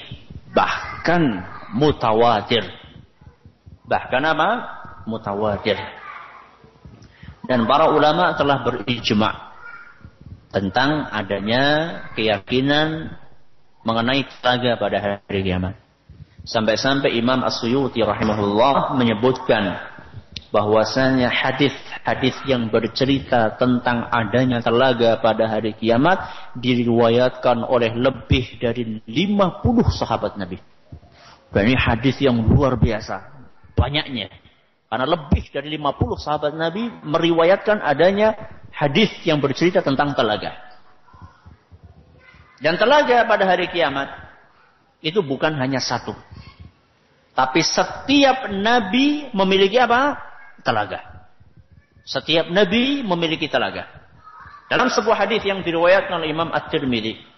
Speaker 1: bahkan mutawatir. Bahkan apa? Mutawatir. Dan para ulama telah berijma tentang adanya keyakinan mengenai telaga pada hari kiamat. Sampai-sampai Imam As-Suyuti rahimahullah menyebutkan bahwasanya hadis-hadis yang bercerita tentang adanya telaga pada hari kiamat diriwayatkan oleh lebih dari 50 sahabat Nabi. Dan ini hadis yang luar biasa, banyaknya. Karena lebih dari 50 sahabat Nabi meriwayatkan adanya hadis yang bercerita tentang telaga. Dan telaga pada hari kiamat itu bukan hanya satu. Tapi setiap nabi memiliki apa? Telaga. Setiap nabi memiliki telaga. Dalam sebuah hadis yang diriwayatkan oleh Imam At-Tirmidzi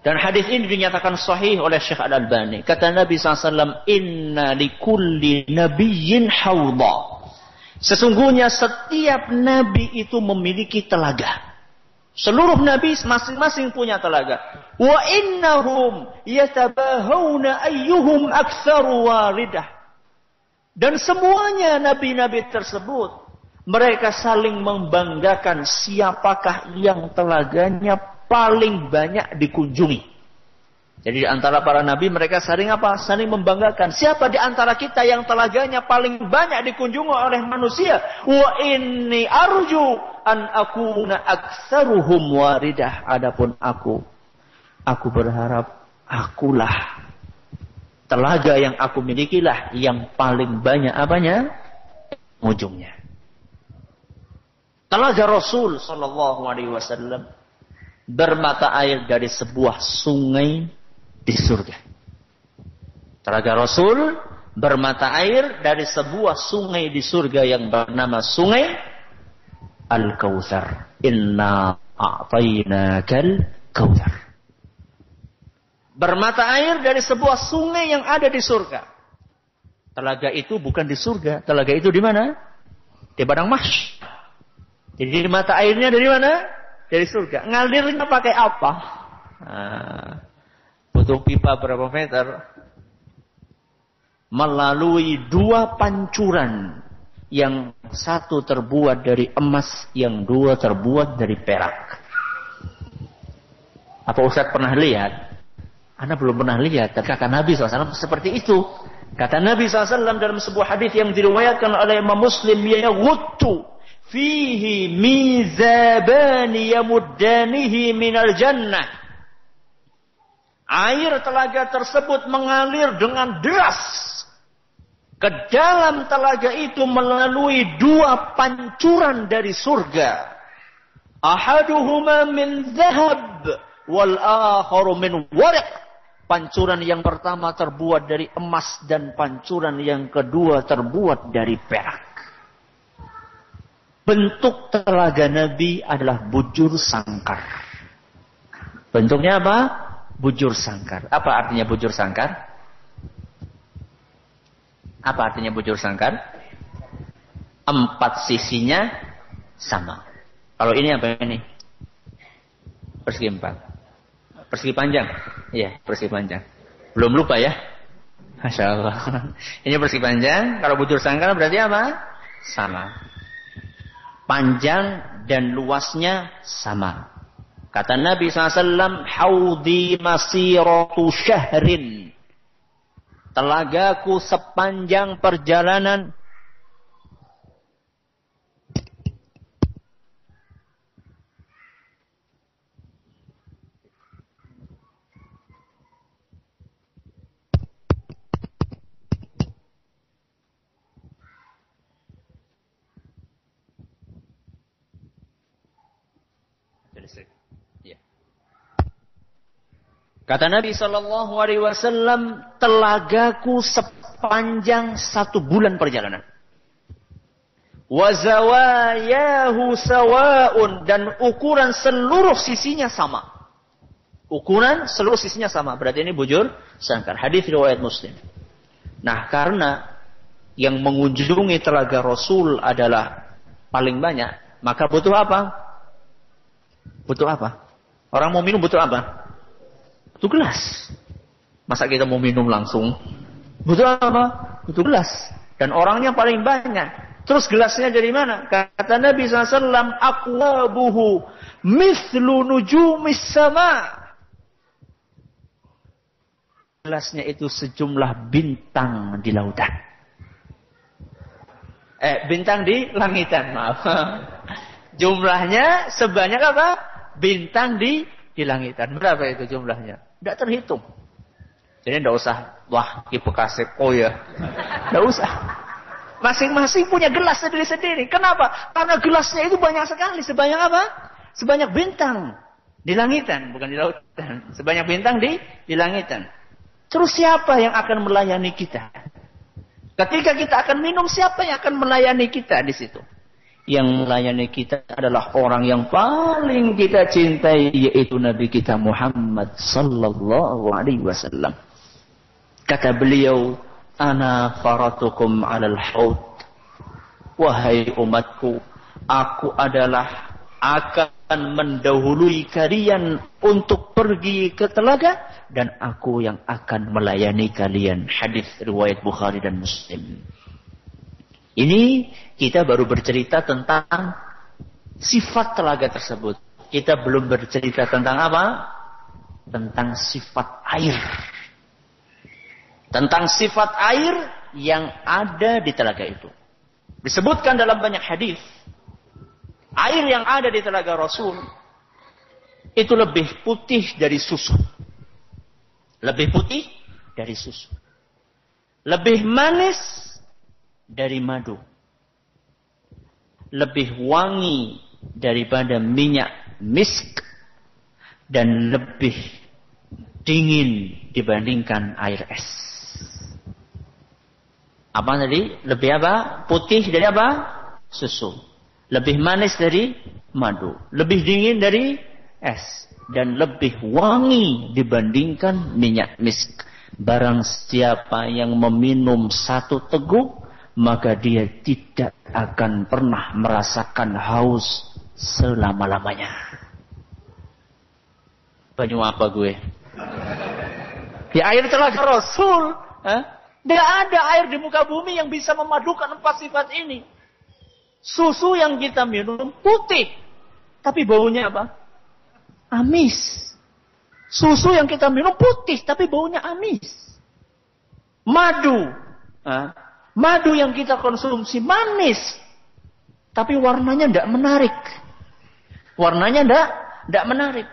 Speaker 1: dan hadis ini dinyatakan sahih oleh Syekh Al-Albani. Kata Nabi SAW, Inna likulli nabiyyin hawda. Sesungguhnya setiap nabi itu memiliki telaga. Seluruh nabi masing-masing punya telaga. Wa innahum yatabahawna ayyuhum aktsaru waridah. Dan semuanya nabi-nabi tersebut mereka saling membanggakan siapakah yang telaganya paling banyak dikunjungi. Jadi di antara para nabi mereka saling apa? Saling membanggakan. Siapa di antara kita yang telaganya paling banyak dikunjungi oleh manusia? Wa inni arju an akuna aktsaruhum waridah. Adapun aku, aku berharap akulah telaga yang aku milikilah yang paling banyak apanya? Ujungnya. Telaga Rasul sallallahu alaihi wasallam bermata air dari sebuah sungai di surga. Telaga Rasul bermata air dari sebuah sungai di surga yang bernama Sungai Al-Kautsar. Inna a'tainakal kautsar. Bermata air dari sebuah sungai yang ada di surga. Telaga itu bukan di surga. Telaga itu di mana? Di padang mahsyar. Jadi mata airnya dari mana? Dari surga. Ngalirnya pakai apa? Nah, butuh pipa berapa meter, melalui dua pancuran yang satu terbuat dari emas, yang dua terbuat dari perak. Apa Ustaz pernah lihat? Anda belum pernah lihat. Kata Nabi SAW seperti itu. Kata Nabi SAW dalam sebuah hadis yang diriwayatkan oleh Imam Muslim, ya guttu fihi mizabani yamuddanihi minal jannah Air telaga tersebut mengalir dengan deras. Ke dalam telaga itu melalui dua pancuran dari surga. Ahaduhuma min zahab wal akharu min warik. Pancuran yang pertama terbuat dari emas dan pancuran yang kedua terbuat dari perak. Bentuk telaga Nabi adalah bujur sangkar. Bentuknya apa? bujur sangkar. Apa artinya bujur sangkar? Apa artinya bujur sangkar? Empat sisinya sama. Kalau ini apa ini? Persegi empat. Persegi panjang. Iya, persegi panjang. Belum lupa ya? Masya Allah. Ini persegi panjang. Kalau bujur sangkar berarti apa? Sama. Panjang dan luasnya sama. Kata Nabi SAW, Haudi masiratu syahrin. Telagaku sepanjang perjalanan Kata Nabi Shallallahu Alaihi Wasallam, telagaku sepanjang satu bulan perjalanan. Wazawayahu sawaun dan ukuran seluruh sisinya sama. Ukuran seluruh sisinya sama. Berarti ini bujur sangkar. Hadis riwayat Muslim. Nah, karena yang mengunjungi telaga Rasul adalah paling banyak, maka butuh apa? Butuh apa? Orang mau minum butuh apa? Butuh gelas. Masa kita mau minum langsung? Butuh apa? Butuh gelas. Dan orangnya paling banyak. Terus gelasnya dari mana? Kata Nabi SAW, Akwabuhu mislu nujumis sama. Gelasnya itu sejumlah bintang di lautan. Eh, bintang di langitan, maaf. Jumlahnya sebanyak apa? Bintang di di langitan. Berapa itu jumlahnya? Tidak terhitung. Jadi tidak usah, wah kipu kasep, oh ya. Tidak usah. Masing-masing punya gelas sendiri-sendiri. Kenapa? Karena gelasnya itu banyak sekali. Sebanyak apa? Sebanyak bintang. Di langitan, bukan di lautan. Sebanyak bintang di, di langitan. Terus siapa yang akan melayani kita? Ketika kita akan minum, siapa yang akan melayani kita di situ? Yang melayani kita adalah orang yang paling kita cintai yaitu Nabi kita Muhammad sallallahu alaihi wasallam. Kata beliau, "Ana faratukum 'alal haud." Wahai umatku, aku adalah akan mendahului kalian untuk pergi ke telaga dan aku yang akan melayani kalian. Hadis riwayat Bukhari dan Muslim. Ini kita baru bercerita tentang sifat telaga tersebut. Kita belum bercerita tentang apa? Tentang sifat air. Tentang sifat air yang ada di telaga itu. Disebutkan dalam banyak hadis Air yang ada di telaga Rasul itu lebih putih dari susu. Lebih putih dari susu. Lebih manis dari madu. Lebih wangi daripada minyak misk dan lebih dingin dibandingkan air es. Apa tadi? Lebih apa? Putih dari apa? Susu. Lebih manis dari madu. Lebih dingin dari es. Dan lebih wangi dibandingkan minyak misk. Barang siapa yang meminum satu teguk, maka dia tidak akan pernah merasakan haus selama-lamanya. Banyu apa gue? Di air telaga Rasul. Tidak ada air di muka bumi yang bisa memadukan empat sifat ini. Susu yang kita minum putih. Tapi baunya apa? Amis. Susu yang kita minum putih. Tapi baunya amis. Madu. Madu yang kita konsumsi manis. Tapi warnanya tidak menarik. Warnanya tidak tidak menarik.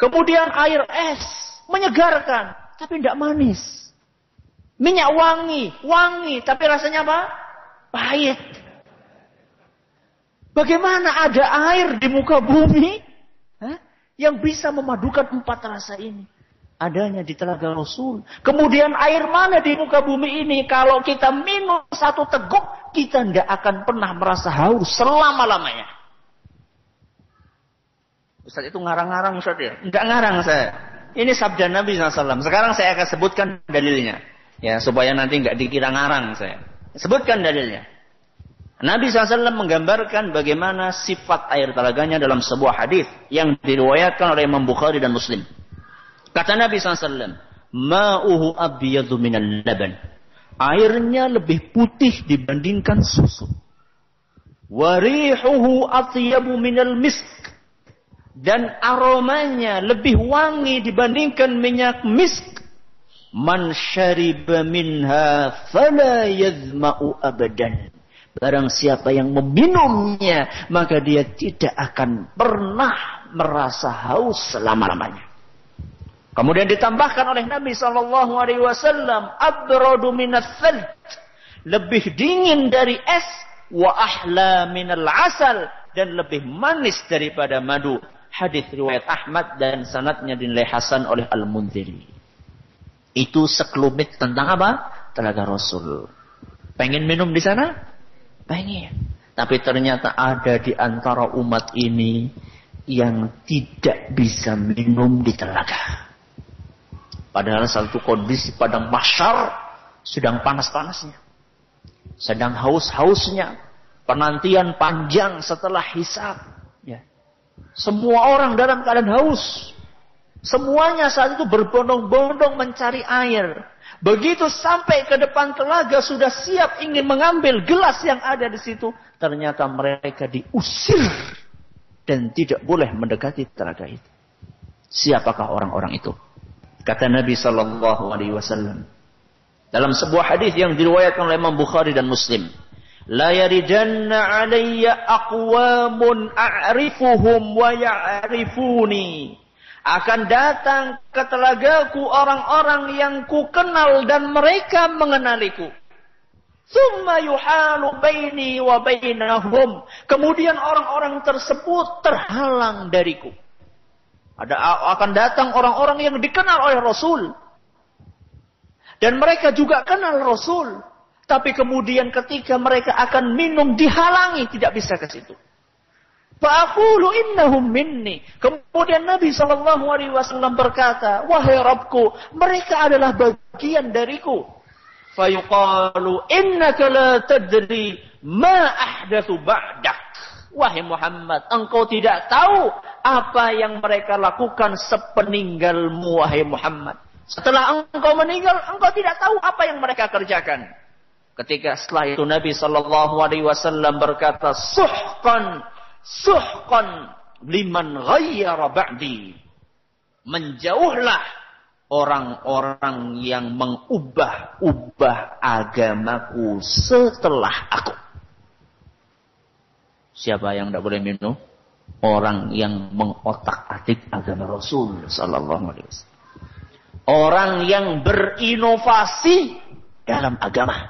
Speaker 1: Kemudian air es menyegarkan, tapi tidak manis. Minyak wangi, wangi, tapi rasanya apa? Pahit. Bagaimana ada air di muka bumi yang bisa memadukan empat rasa ini? Adanya di telaga Rasul. Kemudian air mana di muka bumi ini? Kalau kita minum satu teguk, kita tidak akan pernah merasa haus selama-lamanya. Ustaz itu ngarang-ngarang Ustaz ya? Enggak ngarang saya. Ini sabda Nabi SAW. Sekarang saya akan sebutkan dalilnya. Ya, supaya nanti enggak dikira ngarang saya. Sebutkan dalilnya. Nabi SAW menggambarkan bagaimana sifat air telaganya dalam sebuah hadis yang diriwayatkan oleh Imam Bukhari dan Muslim. Kata Nabi SAW, Ma'uhu abiyadu minal laban. Airnya lebih putih dibandingkan susu. Warihuhu atyabu minal misk. Dan aromanya lebih wangi dibandingkan minyak misk. Man syariba minha fala yadma'u abadan Barang siapa yang meminumnya, maka dia tidak akan pernah merasa haus selama-lamanya. Kemudian ditambahkan oleh Nabi Shallallahu Alaihi Wasallam, abradu lebih dingin dari es, wa ahla minal asal dan lebih manis daripada madu. Hadis riwayat Ahmad dan sanatnya dinilai Hasan oleh Al Munziri. Itu sekelumit tentang apa? Telaga Rasul. Pengen minum di sana? Pengen. Tapi ternyata ada di antara umat ini yang tidak bisa minum di telaga. Padahal satu kondisi padang masyar sedang panas-panasnya. Sedang haus-hausnya. Penantian panjang setelah hisab. Ya. Semua orang dalam keadaan haus. Semuanya saat itu berbondong-bondong mencari air. Begitu sampai ke depan telaga sudah siap ingin mengambil gelas yang ada di situ. Ternyata mereka diusir. Dan tidak boleh mendekati telaga itu. Siapakah orang-orang itu? Kata Nabi Sallallahu Alaihi Wasallam. Dalam sebuah hadis yang diriwayatkan oleh Imam Bukhari dan Muslim. La yarijanna alayya aqwamun a'rifuhum wa ya'rifuni akan datang ke telagaku orang-orang yang ku kenal dan mereka mengenaliku. Summa yuhalu baini wa bainahum. Kemudian orang-orang tersebut terhalang dariku. Ada akan datang orang-orang yang dikenal oleh Rasul. Dan mereka juga kenal Rasul. Tapi kemudian ketika mereka akan minum dihalangi tidak bisa ke situ. Fa'akulu innahum minni. Kemudian Nabi Shallallahu Alaihi Wasallam berkata, wahai Rabbku, mereka adalah bagian dariku. Fayuqalu innaka la tadri ma ahdathu ba'dak. Wahai Muhammad, engkau tidak tahu apa yang mereka lakukan sepeninggalmu, wahai Muhammad. Setelah engkau meninggal, engkau tidak tahu apa yang mereka kerjakan. Ketika setelah itu Nabi Shallallahu Alaihi Wasallam berkata, suhkan, suhkan liman ghayyara ba'di. Menjauhlah orang-orang yang mengubah-ubah agamaku setelah aku. Siapa yang tidak boleh minum? Orang yang mengotak-atik agama Rasul Sallallahu Alaihi Wasallam. Orang yang berinovasi dalam agama.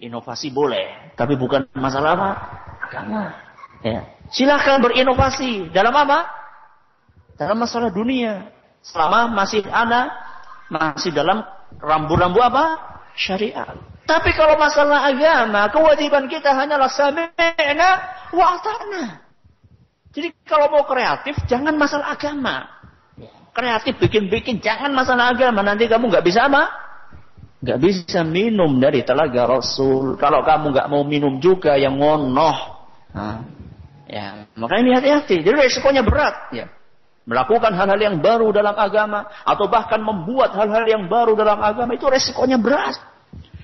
Speaker 1: Inovasi boleh, tapi bukan masalah apa? Agama. Ya. Silahkan berinovasi dalam apa? Dalam masalah dunia. Selama masih ada, masih dalam rambu-rambu apa? Syariat. Tapi kalau masalah agama, kewajiban kita hanyalah sami'na wa ata'na. Jadi kalau mau kreatif, jangan masalah agama. Kreatif bikin-bikin, jangan masalah agama. Nanti kamu nggak bisa apa? Nggak bisa minum dari telaga Rasul. Kalau kamu nggak mau minum juga, yang ngonoh. Nah, ya, makanya ini hati-hati. Jadi resikonya berat. Ya. Melakukan hal-hal yang baru dalam agama. Atau bahkan membuat hal-hal yang baru dalam agama. Itu resikonya berat.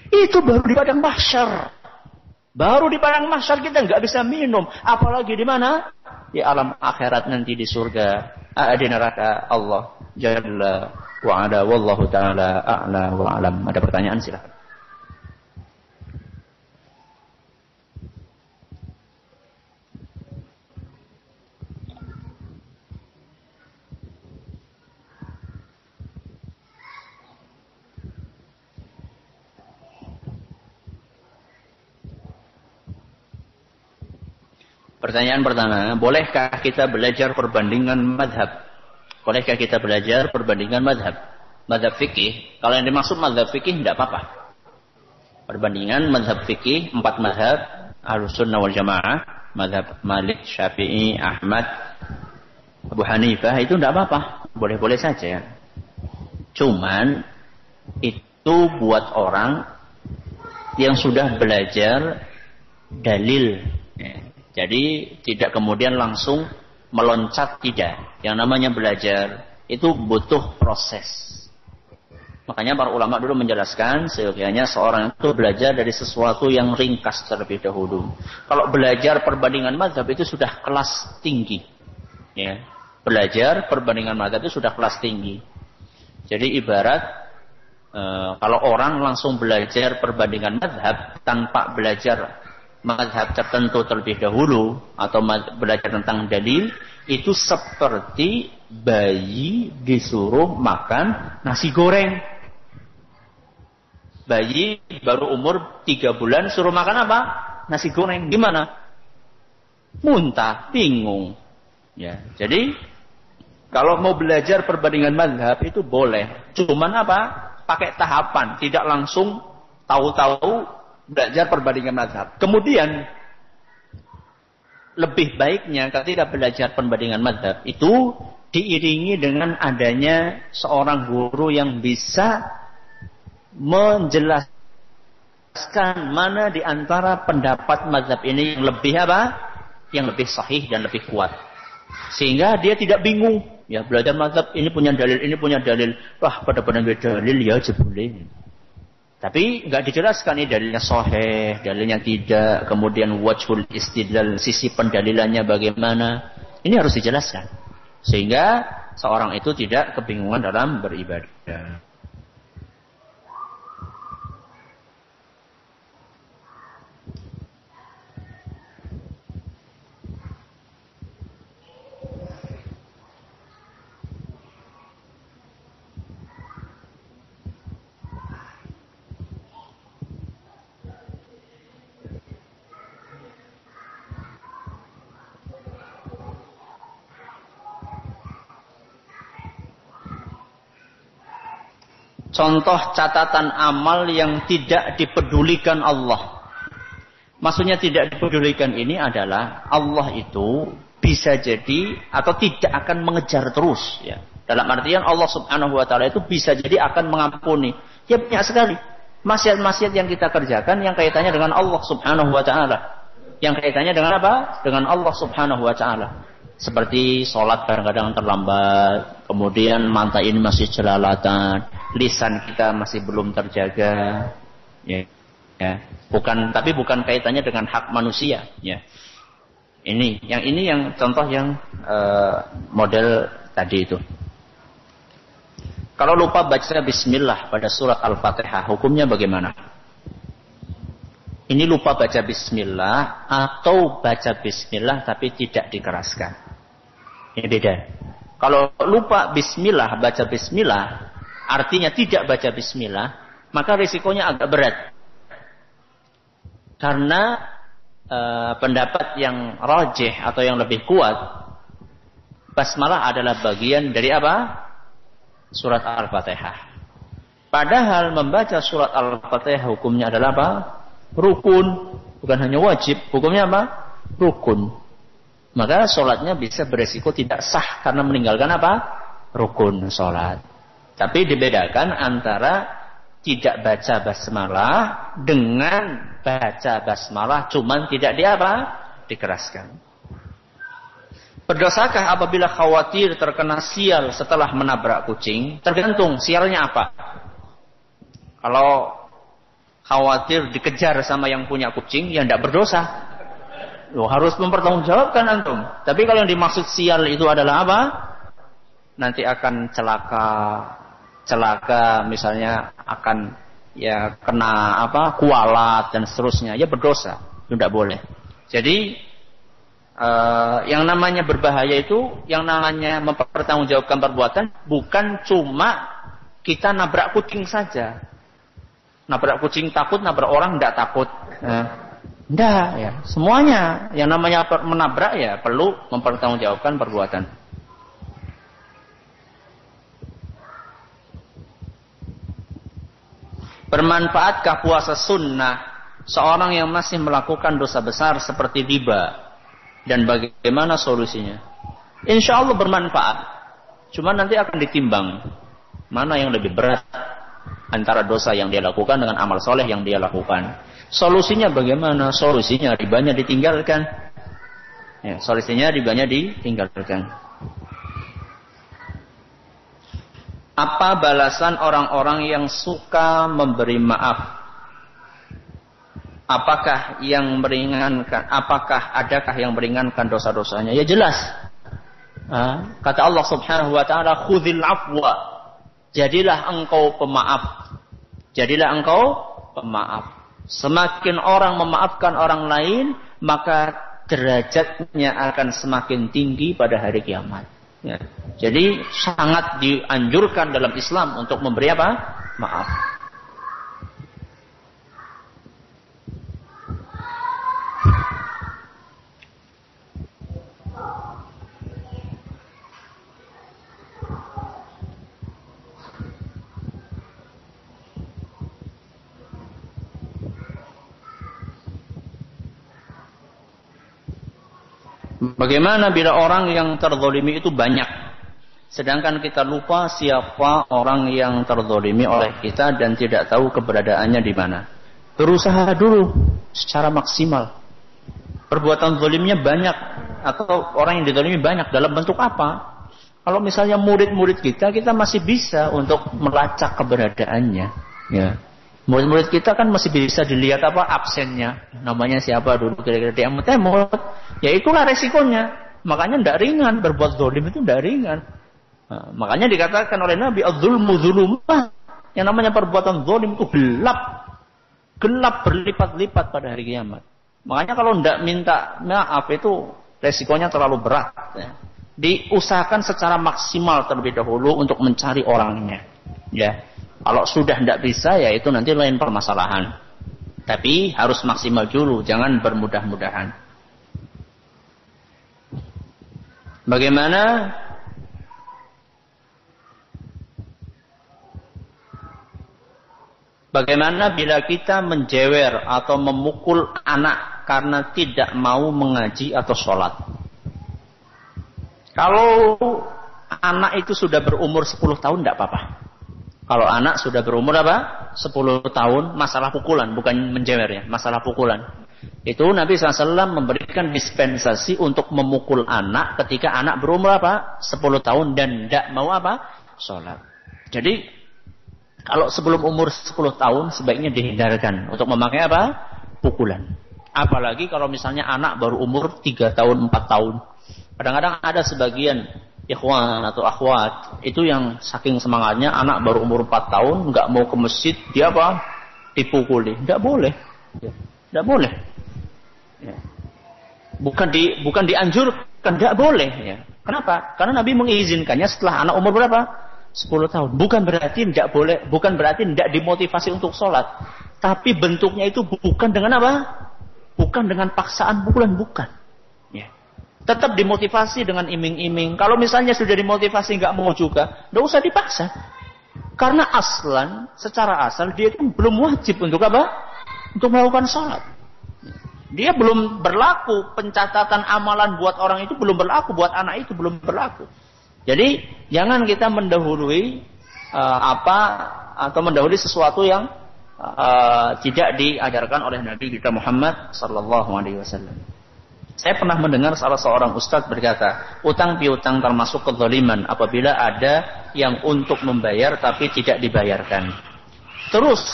Speaker 1: Itu baru di padang mahsyar. Baru di padang mahsyar kita nggak bisa minum. Apalagi di mana? Di alam akhirat nanti di surga. Di neraka Allah. Jalla wa'ala wallahu ta'ala a'la wa'alam. Ada pertanyaan silahkan. Pertanyaan pertama, bolehkah kita belajar perbandingan madhab? Bolehkah kita belajar perbandingan madhab? Madhab fikih, kalau yang dimaksud madhab fikih tidak apa-apa. Perbandingan madhab fikih, empat madhab, al-sunnah wal jamaah, madhab Malik, Syafi'i, Ahmad, Abu Hanifah, itu tidak apa-apa. Boleh-boleh saja. Cuman, itu buat orang yang sudah belajar dalil. Ya jadi tidak kemudian langsung meloncat tidak. Yang namanya belajar itu butuh proses. Makanya para ulama dulu menjelaskan seyogianya seorang itu belajar dari sesuatu yang ringkas terlebih dahulu. Kalau belajar perbandingan madhab itu sudah kelas tinggi. Ya. Belajar perbandingan madhab itu sudah kelas tinggi. Jadi ibarat e, kalau orang langsung belajar perbandingan madhab tanpa belajar madhab tertentu terlebih dahulu atau belajar tentang dalil itu seperti bayi disuruh makan nasi goreng. Bayi baru umur tiga bulan suruh makan apa? Nasi goreng. Gimana? Muntah, bingung. Ya, jadi kalau mau belajar perbandingan madhab itu boleh. Cuman apa? Pakai tahapan, tidak langsung tahu-tahu belajar perbandingan mazhab. Kemudian lebih baiknya ketika belajar perbandingan mazhab itu diiringi dengan adanya seorang guru yang bisa menjelaskan mana di antara pendapat mazhab ini yang lebih apa? Yang lebih sahih dan lebih kuat. Sehingga dia tidak bingung. Ya belajar mazhab ini punya dalil, ini punya dalil. Wah pada pada dalil ya jebule. Tapi nggak dijelaskan ini dalilnya soheh, dalilnya tidak, kemudian wajhul istidlal, sisi pendalilannya bagaimana. Ini harus dijelaskan. Sehingga seorang itu tidak kebingungan dalam beribadah. Contoh catatan amal yang tidak dipedulikan Allah. Maksudnya tidak dipedulikan ini adalah Allah itu bisa jadi atau tidak akan mengejar terus ya. Dalam artian Allah Subhanahu wa taala itu bisa jadi akan mengampuni. Ya banyak sekali maksiat-maksiat yang kita kerjakan yang kaitannya dengan Allah Subhanahu wa taala. Yang kaitannya dengan apa? Dengan Allah Subhanahu wa taala. Seperti sholat kadang-kadang terlambat, kemudian mata ini masih jelalatan, lisan kita masih belum terjaga, ya, ya. Bukan, tapi bukan kaitannya dengan hak manusia, ya. Ini, yang ini yang contoh yang uh, model tadi itu. Kalau lupa baca bismillah pada surat Al-Fatihah, hukumnya bagaimana? Ini lupa baca bismillah atau baca bismillah tapi tidak dikeraskan. Ini beda. Kalau lupa bismillah, baca bismillah, artinya tidak baca bismillah, maka risikonya agak berat. Karena e, pendapat yang rajih atau yang lebih kuat, basmalah adalah bagian dari apa? surat Al-Fatihah. Padahal membaca surat Al-Fatihah hukumnya adalah apa? Rukun. Bukan hanya wajib. Hukumnya apa? Rukun. Maka sholatnya bisa beresiko tidak sah karena meninggalkan apa? Rukun sholat. Tapi dibedakan antara tidak baca basmalah dengan baca basmalah cuman tidak di apa? Dikeraskan. Berdosakah apabila khawatir terkena sial setelah menabrak kucing? Tergantung sialnya apa. Kalau khawatir dikejar sama yang punya kucing, ya tidak berdosa. Lo harus mempertanggungjawabkan antum. Tapi kalau yang dimaksud sial itu adalah apa? Nanti akan celaka, celaka misalnya akan ya kena apa kualat dan seterusnya. Ya berdosa. Itu tidak boleh. Jadi uh, yang namanya berbahaya itu, yang namanya mempertanggungjawabkan perbuatan, bukan cuma kita nabrak kucing saja. Nabrak kucing takut, nabrak orang tidak takut. Uh, Enggak, ya. Semuanya yang namanya menabrak ya perlu mempertanggungjawabkan perbuatan. Bermanfaatkah puasa sunnah seorang yang masih melakukan dosa besar seperti riba dan bagaimana solusinya. Insya Allah bermanfaat. Cuma nanti akan ditimbang mana yang lebih berat antara dosa yang dia lakukan dengan amal soleh yang dia lakukan. Solusinya bagaimana? Solusinya ribanya ditinggalkan. Ya, solusinya ribanya ditinggalkan. Apa balasan orang-orang yang suka memberi maaf apakah yang meringankan, apakah adakah yang meringankan dosa-dosanya? Ya jelas. Kata Allah Subhanahu wa taala, "Khudzil afwa." Jadilah engkau pemaaf. Jadilah engkau pemaaf. Semakin orang memaafkan orang lain, maka derajatnya akan semakin tinggi pada hari kiamat. Ya. Jadi sangat dianjurkan dalam Islam untuk memberi apa? Maaf. Bagaimana bila orang yang terzolimi itu banyak? Sedangkan kita lupa siapa orang yang terzolimi oleh kita dan tidak tahu keberadaannya di mana. Berusaha dulu secara maksimal. Perbuatan zolimnya banyak atau orang yang dizolimi banyak dalam bentuk apa? Kalau misalnya murid-murid kita, kita masih bisa untuk melacak keberadaannya. Ya. Murid-murid kita kan masih bisa dilihat apa absennya. Namanya siapa dulu kira-kira di emut-emut. Ya itulah resikonya. Makanya tidak ringan. Berbuat zolim itu tidak ringan. Nah, makanya dikatakan oleh Nabi, zulumah. Yang namanya perbuatan zolim itu gelap. Gelap berlipat-lipat pada hari kiamat. Makanya kalau tidak minta maaf itu resikonya terlalu berat. Ya. Diusahakan secara maksimal terlebih dahulu untuk mencari orangnya. Ya. Kalau sudah tidak bisa ya itu nanti lain permasalahan. Tapi harus maksimal dulu, jangan bermudah-mudahan. Bagaimana Bagaimana bila kita menjewer atau memukul anak karena tidak mau mengaji atau sholat? Kalau anak itu sudah berumur 10 tahun tidak apa-apa. Kalau anak sudah berumur apa? 10 tahun, masalah pukulan, bukan menjewer ya, masalah pukulan. Itu Nabi SAW memberikan dispensasi untuk memukul anak ketika anak berumur apa? 10 tahun dan tidak mau apa? Sholat. Jadi kalau sebelum umur 10 tahun sebaiknya dihindarkan untuk memakai apa? Pukulan. Apalagi kalau misalnya anak baru umur 3 tahun, 4 tahun. Kadang-kadang ada sebagian ikhwan atau akhwat itu yang saking semangatnya anak baru umur 4 tahun nggak mau ke masjid dia apa dipukuli nggak boleh nggak boleh Ya. Bukan di bukan dianjurkan, tidak boleh. Ya. Kenapa? Karena Nabi mengizinkannya setelah anak umur berapa? 10 tahun. Bukan berarti tidak boleh, bukan berarti tidak dimotivasi untuk sholat. Tapi bentuknya itu bukan dengan apa? Bukan dengan paksaan pukulan, bukan. Tetap dimotivasi dengan iming-iming. Kalau misalnya sudah dimotivasi nggak mau juga, nggak usah dipaksa. Karena aslan, secara asal dia itu belum wajib untuk apa? Untuk melakukan sholat. Dia belum berlaku, pencatatan amalan buat orang itu belum berlaku, buat anak itu belum berlaku. Jadi jangan kita mendahului uh, apa atau mendahului sesuatu yang uh, tidak diajarkan oleh Nabi kita Muhammad Sallallahu Alaihi Wasallam. Saya pernah mendengar salah seorang ustadz berkata, utang piutang termasuk kezaliman apabila ada yang untuk membayar tapi tidak dibayarkan. Terus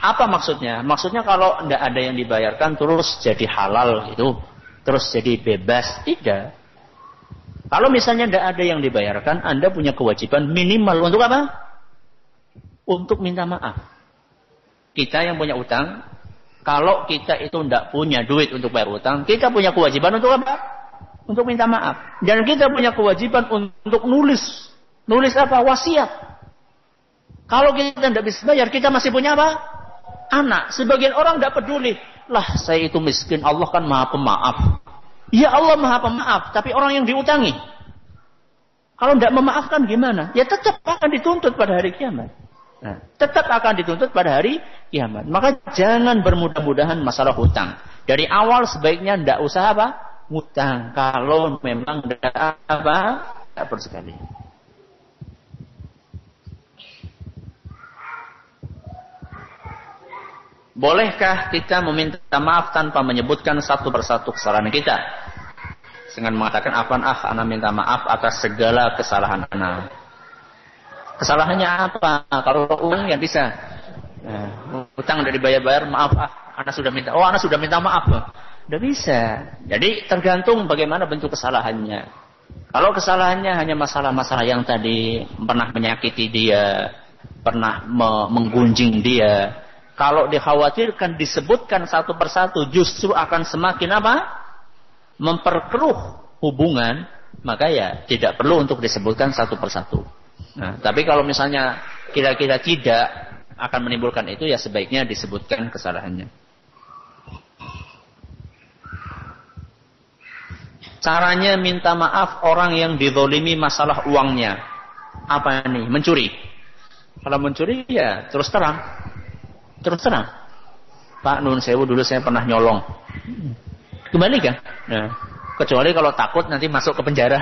Speaker 1: apa maksudnya? Maksudnya kalau tidak ada yang dibayarkan terus jadi halal itu, terus jadi bebas, tidak. Kalau misalnya tidak ada yang dibayarkan, Anda punya kewajiban minimal untuk apa? Untuk minta maaf. Kita yang punya utang, kalau kita itu tidak punya duit untuk bayar utang, kita punya kewajiban untuk apa? Untuk minta maaf. Dan kita punya kewajiban untuk nulis. Nulis apa? Wasiat. Kalau kita tidak bisa bayar, kita masih punya apa? anak. Sebagian orang tidak peduli. Lah saya itu miskin. Allah kan maha pemaaf. Ya Allah maha pemaaf. Tapi orang yang diutangi. Kalau tidak memaafkan gimana? Ya tetap akan dituntut pada hari kiamat. Nah, tetap akan dituntut pada hari kiamat. Maka jangan bermudah-mudahan masalah hutang. Dari awal sebaiknya tidak usah apa? Hutang. Kalau memang tidak apa? Tidak perlu sekali. Bolehkah kita meminta maaf tanpa menyebutkan satu persatu kesalahan kita? Dengan mengatakan, apa ah, anak minta maaf atas segala kesalahan anak. Kesalahannya apa? Kalau uang ya bisa. Nah, utang dari bayar-bayar, maaf ah, anak sudah minta. Oh, anak sudah minta maaf. Udah bisa. Jadi tergantung bagaimana bentuk kesalahannya. Kalau kesalahannya hanya masalah-masalah yang tadi pernah menyakiti dia, pernah menggunjing dia, kalau dikhawatirkan disebutkan satu persatu justru akan semakin apa? Memperkeruh hubungan, maka ya tidak perlu untuk disebutkan satu persatu. Nah, tapi kalau misalnya kira-kira tidak akan menimbulkan itu ya sebaiknya disebutkan kesalahannya. Caranya minta maaf orang yang didolimi masalah uangnya. Apa nih? Mencuri. Kalau mencuri ya terus terang terus terang. Pak Nun Sewu dulu saya pernah nyolong. Kembali kan? Nah, kecuali kalau takut nanti masuk ke penjara.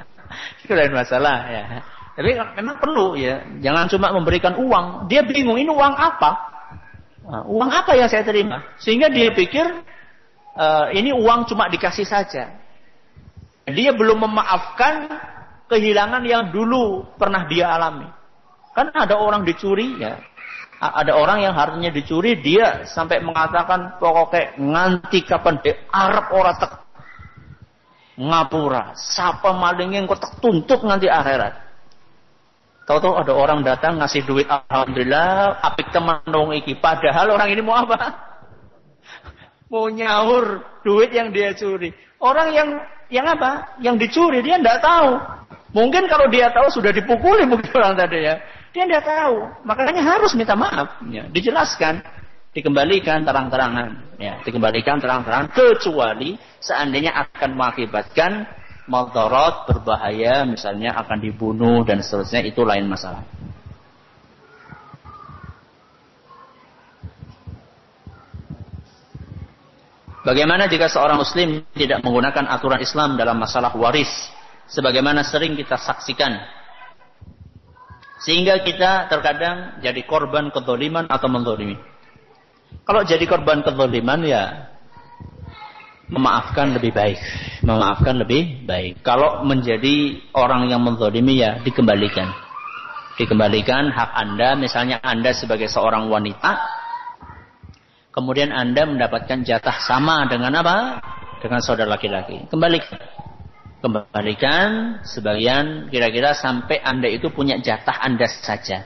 Speaker 1: Itu lain masalah ya. Tapi memang perlu ya. Jangan cuma memberikan uang. Dia bingung ini uang apa? Nah, uang apa yang saya terima? Sehingga dia pikir uh, ini uang cuma dikasih saja. Dia belum memaafkan kehilangan yang dulu pernah dia alami. Kan ada orang dicuri ya, ada orang yang hartanya dicuri dia sampai mengatakan pokoknya nganti kapan de Arab ora tek ngapura siapa malingnya kok tek tuntut nganti akhirat Tahu-tahu ada orang datang ngasih duit alhamdulillah apik teman dong iki padahal orang ini mau apa mau nyaur duit yang dia curi orang yang yang apa yang dicuri dia tidak tahu mungkin kalau dia tahu sudah dipukuli mungkin orang tadi ya dia tidak tahu. Makanya harus minta maaf. Ya, dijelaskan. Dikembalikan terang-terangan. Ya, dikembalikan terang-terangan. Kecuali seandainya akan mengakibatkan maldorot berbahaya. Misalnya akan dibunuh dan seterusnya. Itu lain masalah. Bagaimana jika seorang muslim tidak menggunakan aturan Islam dalam masalah waris? Sebagaimana sering kita saksikan sehingga kita terkadang jadi korban kezaliman atau mendolimi. Kalau jadi korban kezaliman ya memaafkan lebih baik. Memaafkan lebih baik. Kalau menjadi orang yang menzalimi ya dikembalikan. Dikembalikan hak Anda, misalnya Anda sebagai seorang wanita, kemudian Anda mendapatkan jatah sama dengan apa? Dengan saudara laki-laki. Kembalikan. Kembalikan sebagian kira-kira sampai Anda itu punya jatah Anda saja.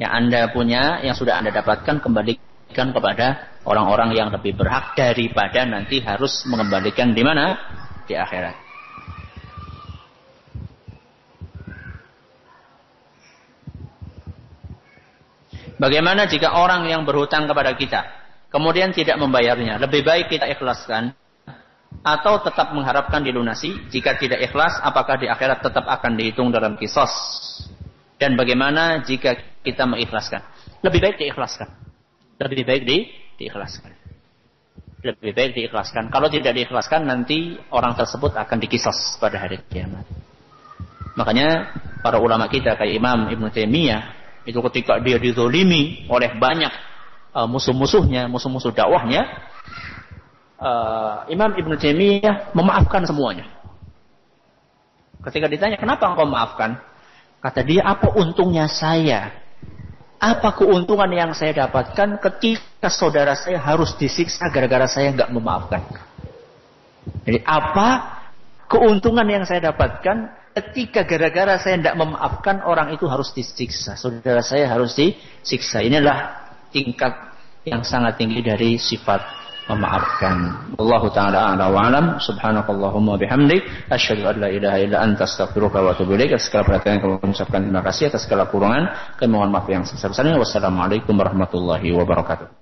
Speaker 1: Yang Anda punya, yang sudah Anda dapatkan, kembalikan kepada orang-orang yang lebih berhak daripada nanti harus mengembalikan di mana? Di akhirat. Bagaimana jika orang yang berhutang kepada kita kemudian tidak membayarnya? Lebih baik kita ikhlaskan atau tetap mengharapkan dilunasi? Jika tidak ikhlas, apakah di akhirat tetap akan dihitung dalam kisos? Dan bagaimana jika kita mengikhlaskan? Lebih baik diikhlaskan. Lebih baik di diikhlaskan. Lebih baik diikhlaskan. Kalau tidak diikhlaskan nanti orang tersebut akan dikisos pada hari kiamat. Makanya para ulama kita kayak Imam Ibn Taimiyah itu ketika dia dizolimi oleh banyak uh, musuh-musuhnya, musuh-musuh dakwahnya, uh, Imam Ibn Taimiyah memaafkan semuanya. Ketika ditanya kenapa engkau memaafkan, kata dia apa untungnya saya apa keuntungan yang saya dapatkan ketika saudara saya harus disiksa gara-gara saya nggak memaafkan? Jadi apa keuntungan yang saya dapatkan ketika gara-gara saya tidak memaafkan orang itu harus disiksa, saudara saya harus disiksa. Inilah tingkat yang sangat tinggi dari sifat memaafkan. Allah taala a'la wa. Subhanakallahumma bihamdik asyhadu an la ilaha illa anta astaghfiruka wa atubu. Atas segala perhatian kami mengucapkan terima kasih atas segala kurangan. Kami mohon maaf yang sebesar-besarnya. Wassalamualaikum warahmatullahi wabarakatuh.